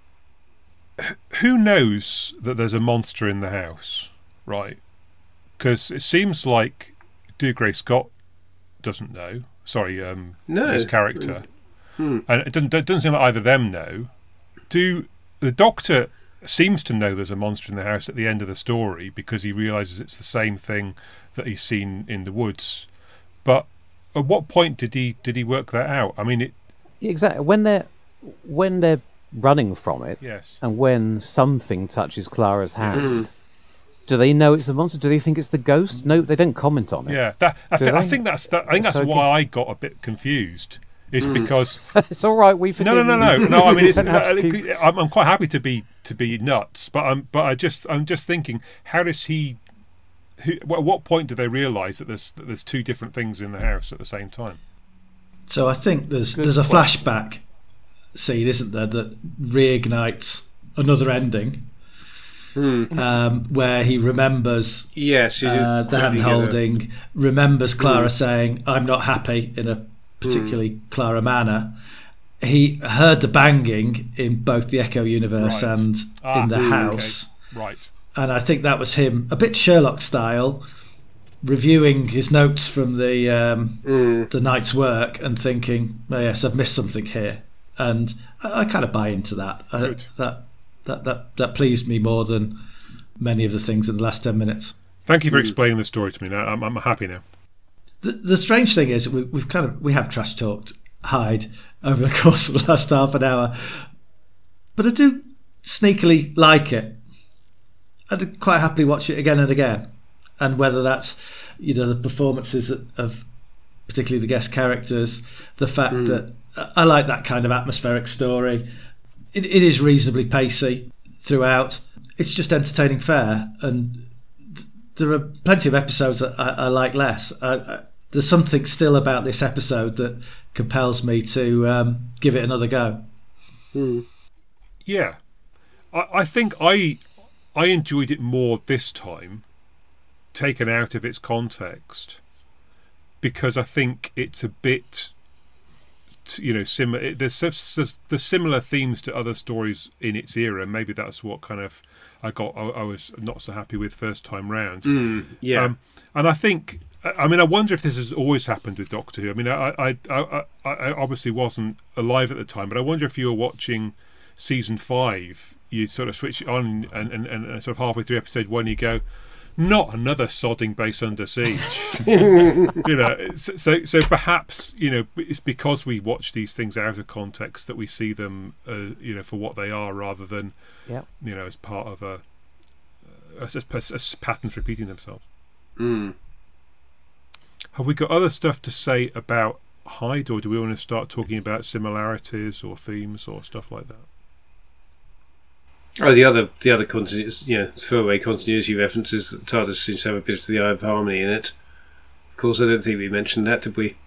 Who knows that there's a monster in the house, right? Because it seems like Dougray Scott doesn't know. Sorry, um, No. his character, Hmm. and it doesn't, it doesn't seem like either of them know. Do the Doctor seems to know there's a monster in the house at the end of the story because he realizes it's the same thing that he's seen in the woods, but at what point did he did he work that out? I mean, it exactly. When they're when they're running from it, yes. and when something touches Clara's Hmm. hand, do they know it's a monster? Do they think it's the ghost? No, they don't comment on it. Yeah, that I, th- I think that's that, I think That's that's so why I got a bit confused. Is because it's all right. We no, no, no, no, no. I mean, it's, Don't have to keep- I'm, I'm quite happy to be to be nuts, but I'm but I just I'm just thinking, how does he? Who, at what point do they realise that there's that there's two different things in the house at the same time? So I think there's Good there's a point. flashback scene, isn't there, that reignites another ending Hmm. um, where he remembers Yes, you do. uh, the hand clearly get a- holding, remembers Clara Mm. saying, "I'm not happy" in a particularly Clara manner. He heard the banging in both the Echo universe Right. and Ah, in the mm, house, Right. and I think that was him, a bit Sherlock style, reviewing his notes from the um, Mm. the night's work and thinking, oh, yes, I've missed something here, and I, I kind of buy into that. I, that that that that pleased me more than many of the things in the last ten minutes. Thank you for Mm. explaining the story to me. Now I'm, I'm happy now. The, the strange thing is, we, we've kind of we have trash talked Hide over the course of the last half an hour, but I do sneakily like it. I'd quite happily watch it again and again. and whether that's you know the performances of particularly the guest characters, the fact mm. that I like that kind of atmospheric story. It, it is reasonably pacey throughout. It's just entertaining fare, and th- there are plenty of episodes that I, I like less. I, I, there's something still about this episode that compels me to um, give it another go. Mm. Yeah, I, I think I I enjoyed it more this time, taken out of its context, because I think it's a bit you know similar there's, there's, there's similar themes to other stories in its era maybe that's what kind of i got i, I was not so happy with first time round mm, yeah um, and i think I mean, I wonder if this has always happened with Doctor Who. I mean, I, I, I, I obviously wasn't alive at the time, but I wonder if you were watching season five, you sort of switch it on, and, and, and sort of halfway through episode one, you go, not another sodding base under siege. you know, so so perhaps you know it's because we watch these things out of context that we see them, uh, you know, for what they are rather than, yep. you know, as part of a, as, as, as patterns repeating themselves. Mm. Have we got other stuff to say about Hide, or do we want to start talking about similarities or themes or stuff like that? Oh, the other the other continuity, you know, throwaway continuity references that the TARDIS seems to have a bit of the Eye of Harmony in it. Of course, I don't think we mentioned that, did we?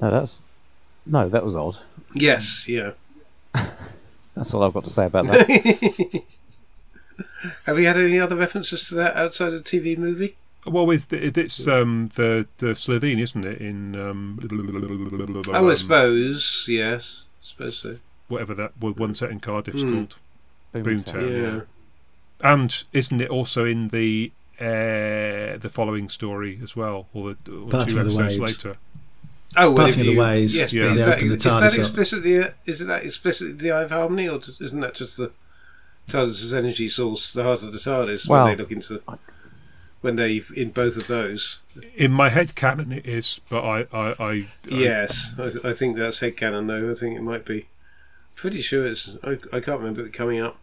No, that's no, that was odd. Yes, yeah. that's all I've got to say about that. have we had any other references to that outside of the TV movie? Well, with it's um, the the Slitheen, isn't it? In um, oh, I suppose yes, I suppose so. Whatever that one set in Cardiff's Mm. called, Boomtown. Yeah. yeah. And isn't it also in the uh, the following story as well, or, the, or two of the episodes Waves. later? Oh, well, Parting if of the you, Ways, Yes, Yeah. is they that, open the is that TARDIS up. uh, is that explicitly the Eye of Harmony, or isn't that just the TARDIS's energy source, the heart of the TARDIS, Well, when they look into when they in both of those? In my head canon, it is, but I, I, I, I Yes, I, th- I think that's headcanon though. I think it might be. Pretty sure it's. I, I can't remember it coming up.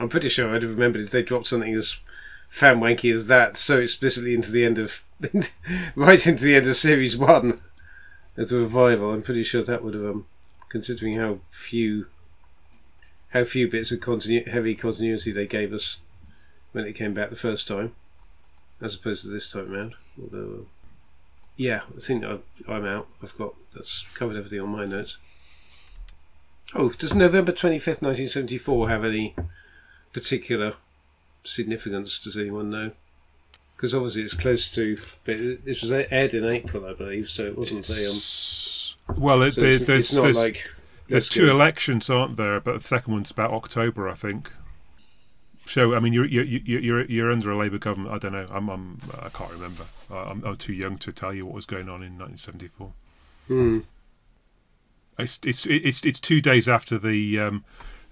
I'm pretty sure I'd have remembered if they dropped something as fan wanky as that so explicitly into the end of. right into the end of series one as a revival. I'm pretty sure that would have. Um, considering how few. How few bits of continu- heavy continuity they gave us when it came back the first time, as opposed to this time around. Although, uh, yeah, I think I, I'm out. I've got that's covered everything on my notes. Oh, does November twenty fifth, nineteen seventy four, have any particular significance? Does anyone know? Because obviously it's close to. But this was aired in April, I believe, so it wasn't the. Um, well, it, so there- it's, there's it's not there's, like. there's two go- elections, aren't there? But the second one's about October, I think. So, I mean, you're you're you're you're, you're under a Labour government. I don't know. I'm, I'm I can't remember. I- I'm, I'm too young to tell you what was going on in 1974. Hmm. It's it's it's it's two days after the um,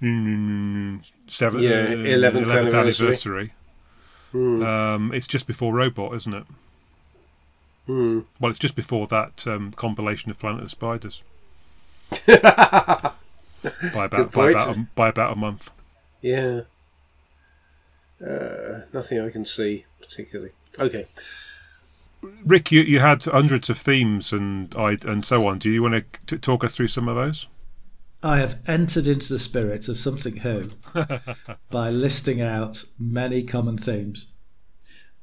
mm, seventh, Yeah, uh, 11th anniversary. anniversary. Hmm. Um, it's just before Robot, isn't it? Hmm. Well, it's just before that um, compilation of Planet of the Spiders by about by about, a, by about a month. Yeah. Uh, nothing I can see particularly. Okay. Rick, you, you had hundreds of themes and I and so on. Do you want to talk us through some of those? I have entered into the spirit of something Who by listing out many common themes,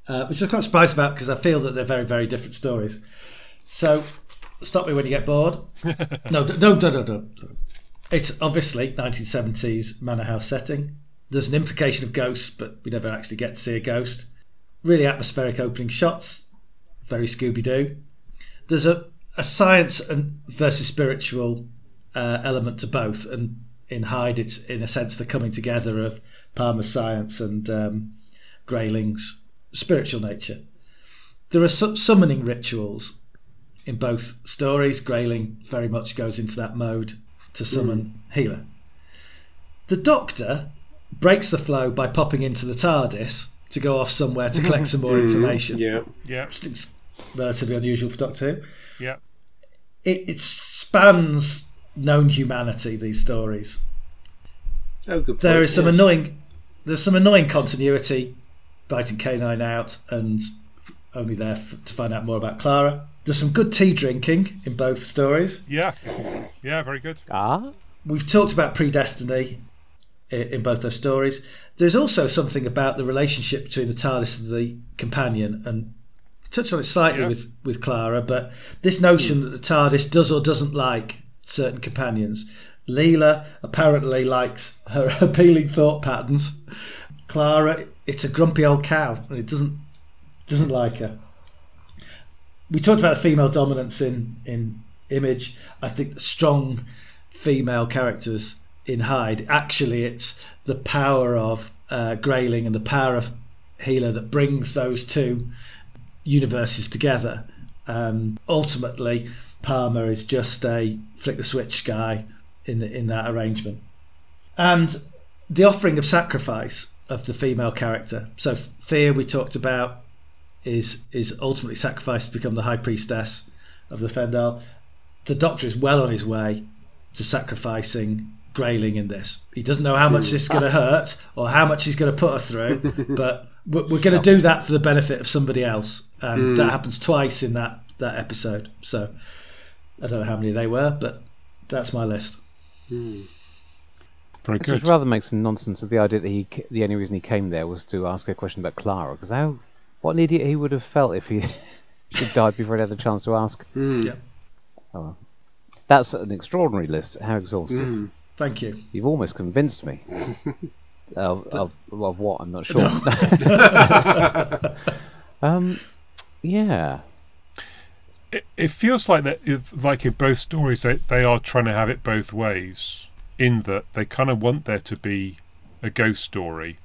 uh, which I'm quite surprised about because I feel that they're very, very different stories. So, stop me when you get bored. no, d- no, no, no, no. It's obviously 1970s manor house setting. There's an implication of ghosts, but we never actually get to see a ghost. Really atmospheric opening shots, very Scooby Doo. There's a, a science and versus spiritual uh, element to both, and in Hide, it's in a sense the coming together of Palmer's science and um, Grayling's spiritual nature. There are su- summoning rituals in both stories. Grayling very much goes into that mode to summon Hila. The Doctor breaks the flow by popping into the TARDIS to go off somewhere to collect some more information. Yeah. Yeah, Which is relatively unusual for Doctor Who yeah. it, it spans known humanity. These stories. Oh, good. There point, is some yes. annoying. There's some annoying continuity writing K9 out and only there f- to find out more about Clara. There's some good tea drinking in both stories. Yeah, yeah, very good. Ah, We've talked about predestiny i- in both those stories. There's also something about the relationship between the TARDIS and the companion, and touched on it slightly Yeah. with, with Clara, but this notion hmm. that the TARDIS does or doesn't like certain companions. Leela apparently likes her appealing thought patterns. Clara, it's a grumpy old cow, and it doesn't doesn't like her. We talked about the female dominance in in Image. I think strong female characters in Hide. Actually, it's the power of uh, Grayling and the power of Hila that brings those two universes together. Um, ultimately, Palmer is just a flick the switch guy in the, in that arrangement, and the offering of sacrifice of the female character. So Thea, we talked about, is is ultimately sacrificed to become the high priestess of the Fendahl. The Doctor is well on his way to sacrificing Grayling in this. He doesn't know how much this is going to hurt or how much he's going to put her through, but we're, we're going to do that for the benefit of somebody else. And that happens twice in that, that episode. So I don't know how many they were, but that's my list. Very This good. just rather makes some nonsense of the idea that he the only reason he came there was to ask a question about Clara. Because how what an idiot he would have felt if he she died before he had a chance to ask. Mm. Yeah. Oh, well. that's an extraordinary list. How exhaustive! Mm. Thank you. You've almost convinced me. of, of, of what I'm not sure. um, yeah. it, it feels like that if- like in both stories they, they are trying to have it both ways in that they kind of want there to be a ghost story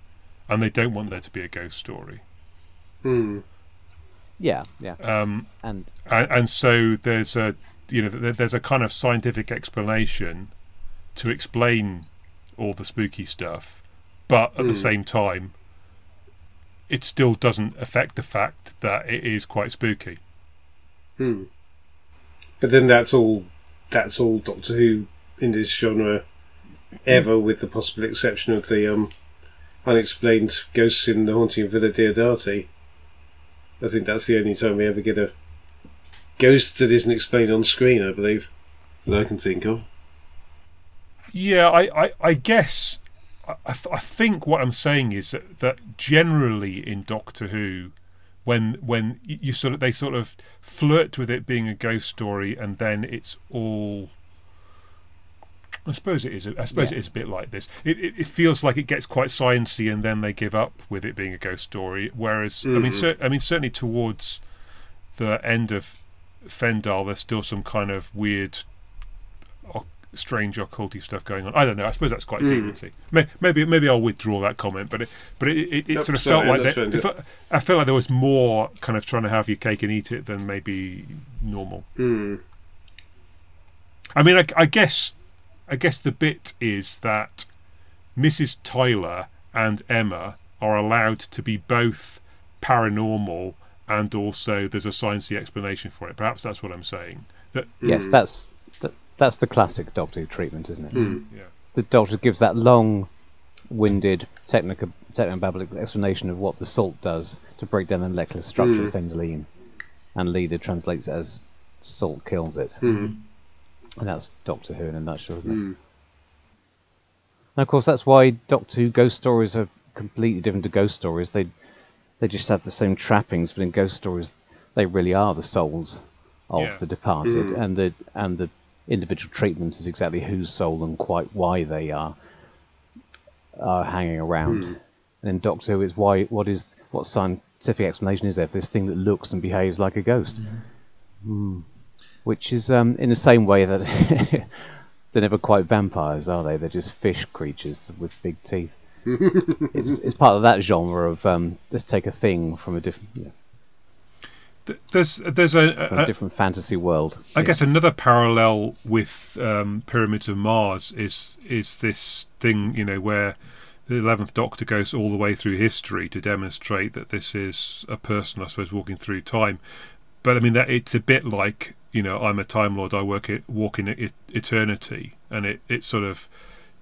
and they don't want there to be a ghost story Mm. Yeah, yeah, um, and and, and so there's a you know th- there's a kind of scientific explanation to explain all the spooky stuff but at the same time it still doesn't affect the fact that it is quite spooky Hmm. But then that's all. That's all Doctor Who in this genre ever, with the possible exception of the um, unexplained ghosts in the haunting of Villa Diodati. I think that's the only time we ever get a ghost that isn't explained on screen. I believe that I can think of. Yeah, I, I, I guess I, I th- I think what I'm saying is that, that generally in Doctor Who, when when you sort of they sort of flirt with it being a ghost story, and then it's all. I suppose it is. a- I suppose it is a bit like this. It, it, it feels like it gets quite sciencey, and then they give up with it being a ghost story. Whereas, I mean, Mhm. cer- I mean, certainly towards the end of Fendahl, there's still some kind of weird strange occulty stuff going on. I don't know. I suppose that's quite Mm. demonsy. May- Maybe maybe I'll withdraw that comment, but it but it, it, it Nope, sort of sorry, felt like that's that, fine, felt- I felt like there was more kind of trying to have your cake and eat it than maybe normal. Hmm. I mean, I, I guess I guess the bit is that Mrs. Tyler and Emma are allowed to be both paranormal and also there's a sciencey explanation for it. Perhaps that's what I'm saying. That yes, Mm. that's that, that's the classic Doctor Who treatment, isn't it? Hmm. yeah. The Doctor gives that long-winded technical technobabble explanation of what the salt does to break down the molecular structure of Fendahleen, and Leela translates it as salt kills it, Hmm. and that's Doctor Who in a nutshell, isn't it? Hmm. And of course, that's why Doctor Who ghost stories are completely different to ghost stories. They they just have the same trappings, but in ghost stories, they really are the souls of Yeah. the departed, Mm. and the and the individual treatment is exactly whose soul and quite why they are are hanging around. Mm. And in Doctor Who, it's why what is what scientific explanation is there for this thing that looks and behaves like a ghost? Mm. Which is um, in the same way that they're never quite vampires, are they? They're just fish creatures with big teeth. it's it's part of that genre of um, let's take a thing from a different you know, Th- There's there's a, a a, different fantasy world. I guess another parallel with um, Pyramids of Mars is is this thing you know where the eleventh Doctor goes all the way through history to demonstrate that this is a person, I suppose, walking through time. But I mean that it's a bit like you know I'm a Time Lord, I work it, walk in eternity, and it it sort of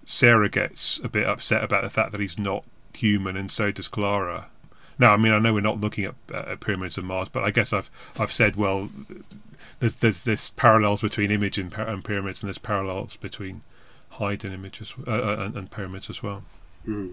Sarah gets a bit upset about the fact that he's not human, and so does Clara. Now, I mean, I know we're not looking at, uh, pyramids of Mars, but I guess I've I've said well, there's there's this parallels between image and, and pyramids, and there's parallels between Hide and images uh, uh, and, and, pyramids as well. Mm.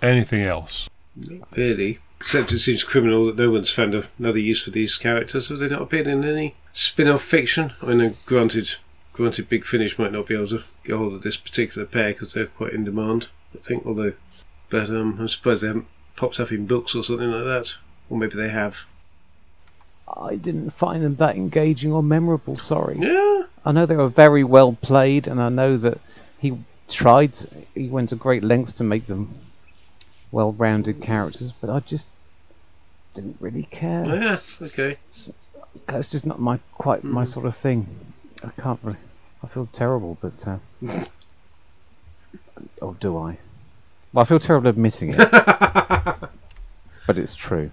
Anything else? Not really. Except it seems criminal that no one's found another use for these characters. Have they not appeared in any spin-off fiction? I know, granted, granted, Big Finish might not be able to get hold of this particular pair because they're quite in demand. I think, although, but um, I'm surprised they haven't popped up in books or something like that, or maybe they have. I didn't find them that engaging or memorable. Sorry. Yeah. I know they were very well played, and I know that he tried. He went to great lengths to make them well-rounded characters, but I just didn't really care. Yeah. Okay. It's, it's just not my quite mm. my Hmm. sort of thing. I can't really. I feel terrible, but. Uh, oh, do I? Well, I feel terrible admitting it, but it's true.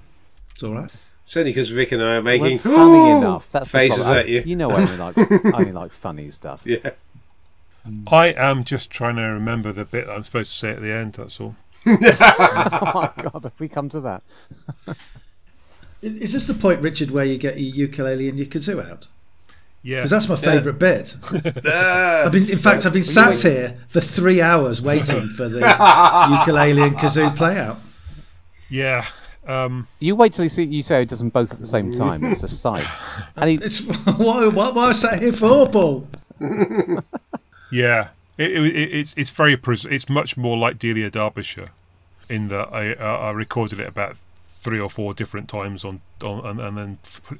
It's all right. It's only because Rick and I are making Well, funny enough. That's the faces problem. at you. You know, I only like I only like funny stuff. Yeah. I am just trying to remember the bit that I'm supposed to say at the end. That's all. oh my god, have we come to that? Is this the point, Richard, where you get your ukulele and your kazoo out? Yeah. Because that's my favourite bit. I've been, in so- fact, I've been sat here for three hours waiting for the ukulele and kazoo play out. Yeah. Um, You wait till you see you say it doesn't both at the same time. It's a sight. And he, It's what, what, what I sat here for, Paul. yeah. It, it, it's it's very pres- it's much more like Delia Derbyshire, in that I uh, I recorded it about three or four different times on on and, and then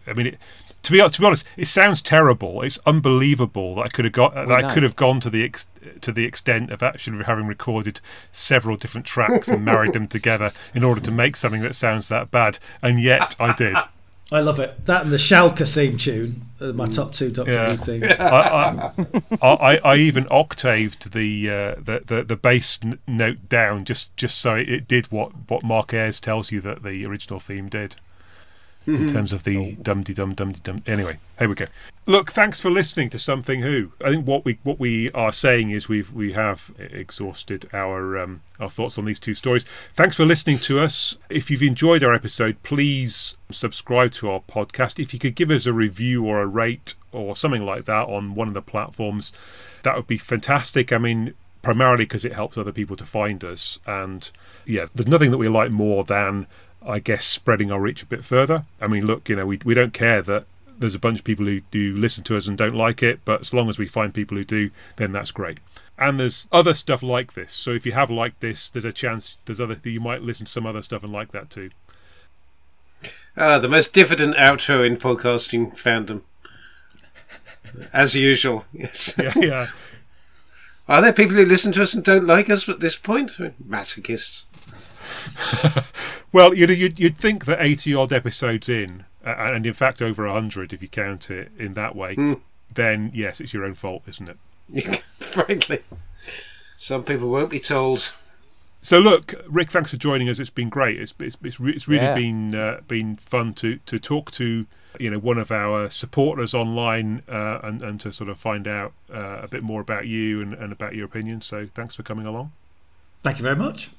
I mean it, to be to be honest it sounds terrible. It's unbelievable that I could have got that I could have gone to the ex, to the extent of actually having recorded several different tracks and married them together in order to make something that sounds that bad. And yet I did I love it. That and the Schalke theme tune, are my top two Doctor Yeah. Who themes. I, I, I, I even octaved the, uh, the the the bass note down just just so it, it did what what Mark Ayres tells you that the original theme did in terms of the dum de dum dum de dum. Anyway, here we go. Look, thanks for listening to Something Who. I think what we what we are saying is we've we have exhausted our um, our thoughts on these two stories. Thanks for listening to us. If you've enjoyed our episode, please subscribe to our podcast. If you could give us a review or a rate or something like that on one of the platforms, that would be fantastic. I mean, primarily because it helps other people to find us. And yeah, there's nothing that we like more than, I guess, spreading our reach a bit further. I mean, look, you know, we we don't care that there's a bunch of people who do listen to us and don't like it, but as long as we find people who do, then that's great. And there's other stuff like this. So if you have liked this, there's a chance there's other that you might listen to some other stuff and like that too. Ah, the most diffident outro in podcasting fandom. As usual, yes. Yeah, yeah. Are there people who listen to us and don't like us at this point? Masochists. Well, you'd, you'd you'd think that eighty odd episodes in, uh, and in fact over hundred if you count it in that way, then yes, it's your own fault, isn't it? Frankly, some people won't be told. So look, Rick, thanks for joining us. It's been great. It's it's it's, re- it's really Yeah. been uh, been fun to to talk to you know one of our supporters online uh, and and to sort of find out uh, a bit more about you and, and about your opinions. So thanks for coming along. Thank you very much.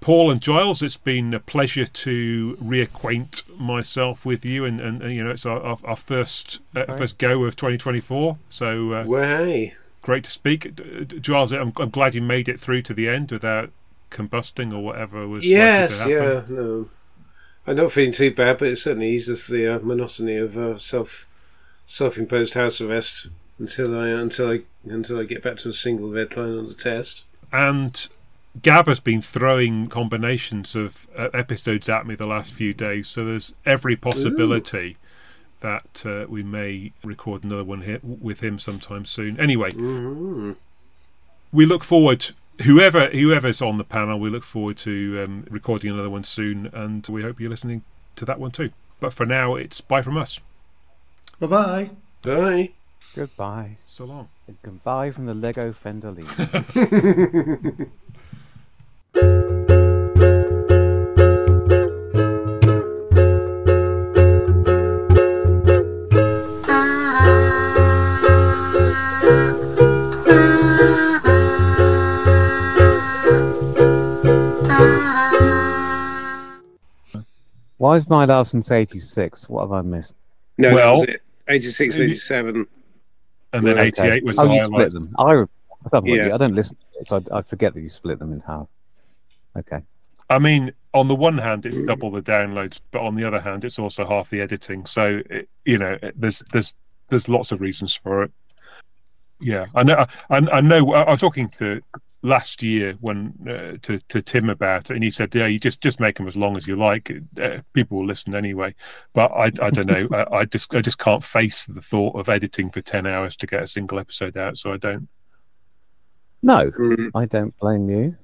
Paul and Giles, it's been a pleasure to reacquaint myself with you, and, and, and you know it's our, our, our first uh, first go of 2024. So uh, Way. great to speak, D- D- Giles. I'm, I'm glad you made it through to the end without combusting or whatever was Yes, to yeah, no. I'm not feeling too bad, but it certainly eases the uh, monotony of uh, self self-imposed house arrest until I until I until I get back to a single red line on the test. And Gav has been throwing combinations of uh, episodes at me the last few days, so there's every possibility that uh, we may record another one here with him sometime soon. Anyway, Mm-hmm. we look forward. Whoever whoever's on the panel, we look forward to um, recording another one soon, and we hope you're listening to that one too. But for now, it's bye from us. Bye bye. Bye. goodbye. So long. And goodbye from the Lego Fendahleen. Why is my last one to 86? What have I missed? No, well, that was it. 86, 87. And then 88 okay. was oh, the you split them. I, I, yeah. I don't listen, so I, I, forget that you split them in half. Okay. I mean, on the one hand, it's double the downloads, but on the other hand, it's also half the editing. So it, you know, it- there's there's there's lots of reasons for it. Yeah, I know. I, I know. I was talking to last year when uh, to to Tim about it, and he said, "Yeah, you just just make them as long as you like. Uh, people will listen anyway." But I I don't know. I, I just I just can't face the thought of editing for ten hours to get a single episode out. So I don't. No, Mm. I don't blame you.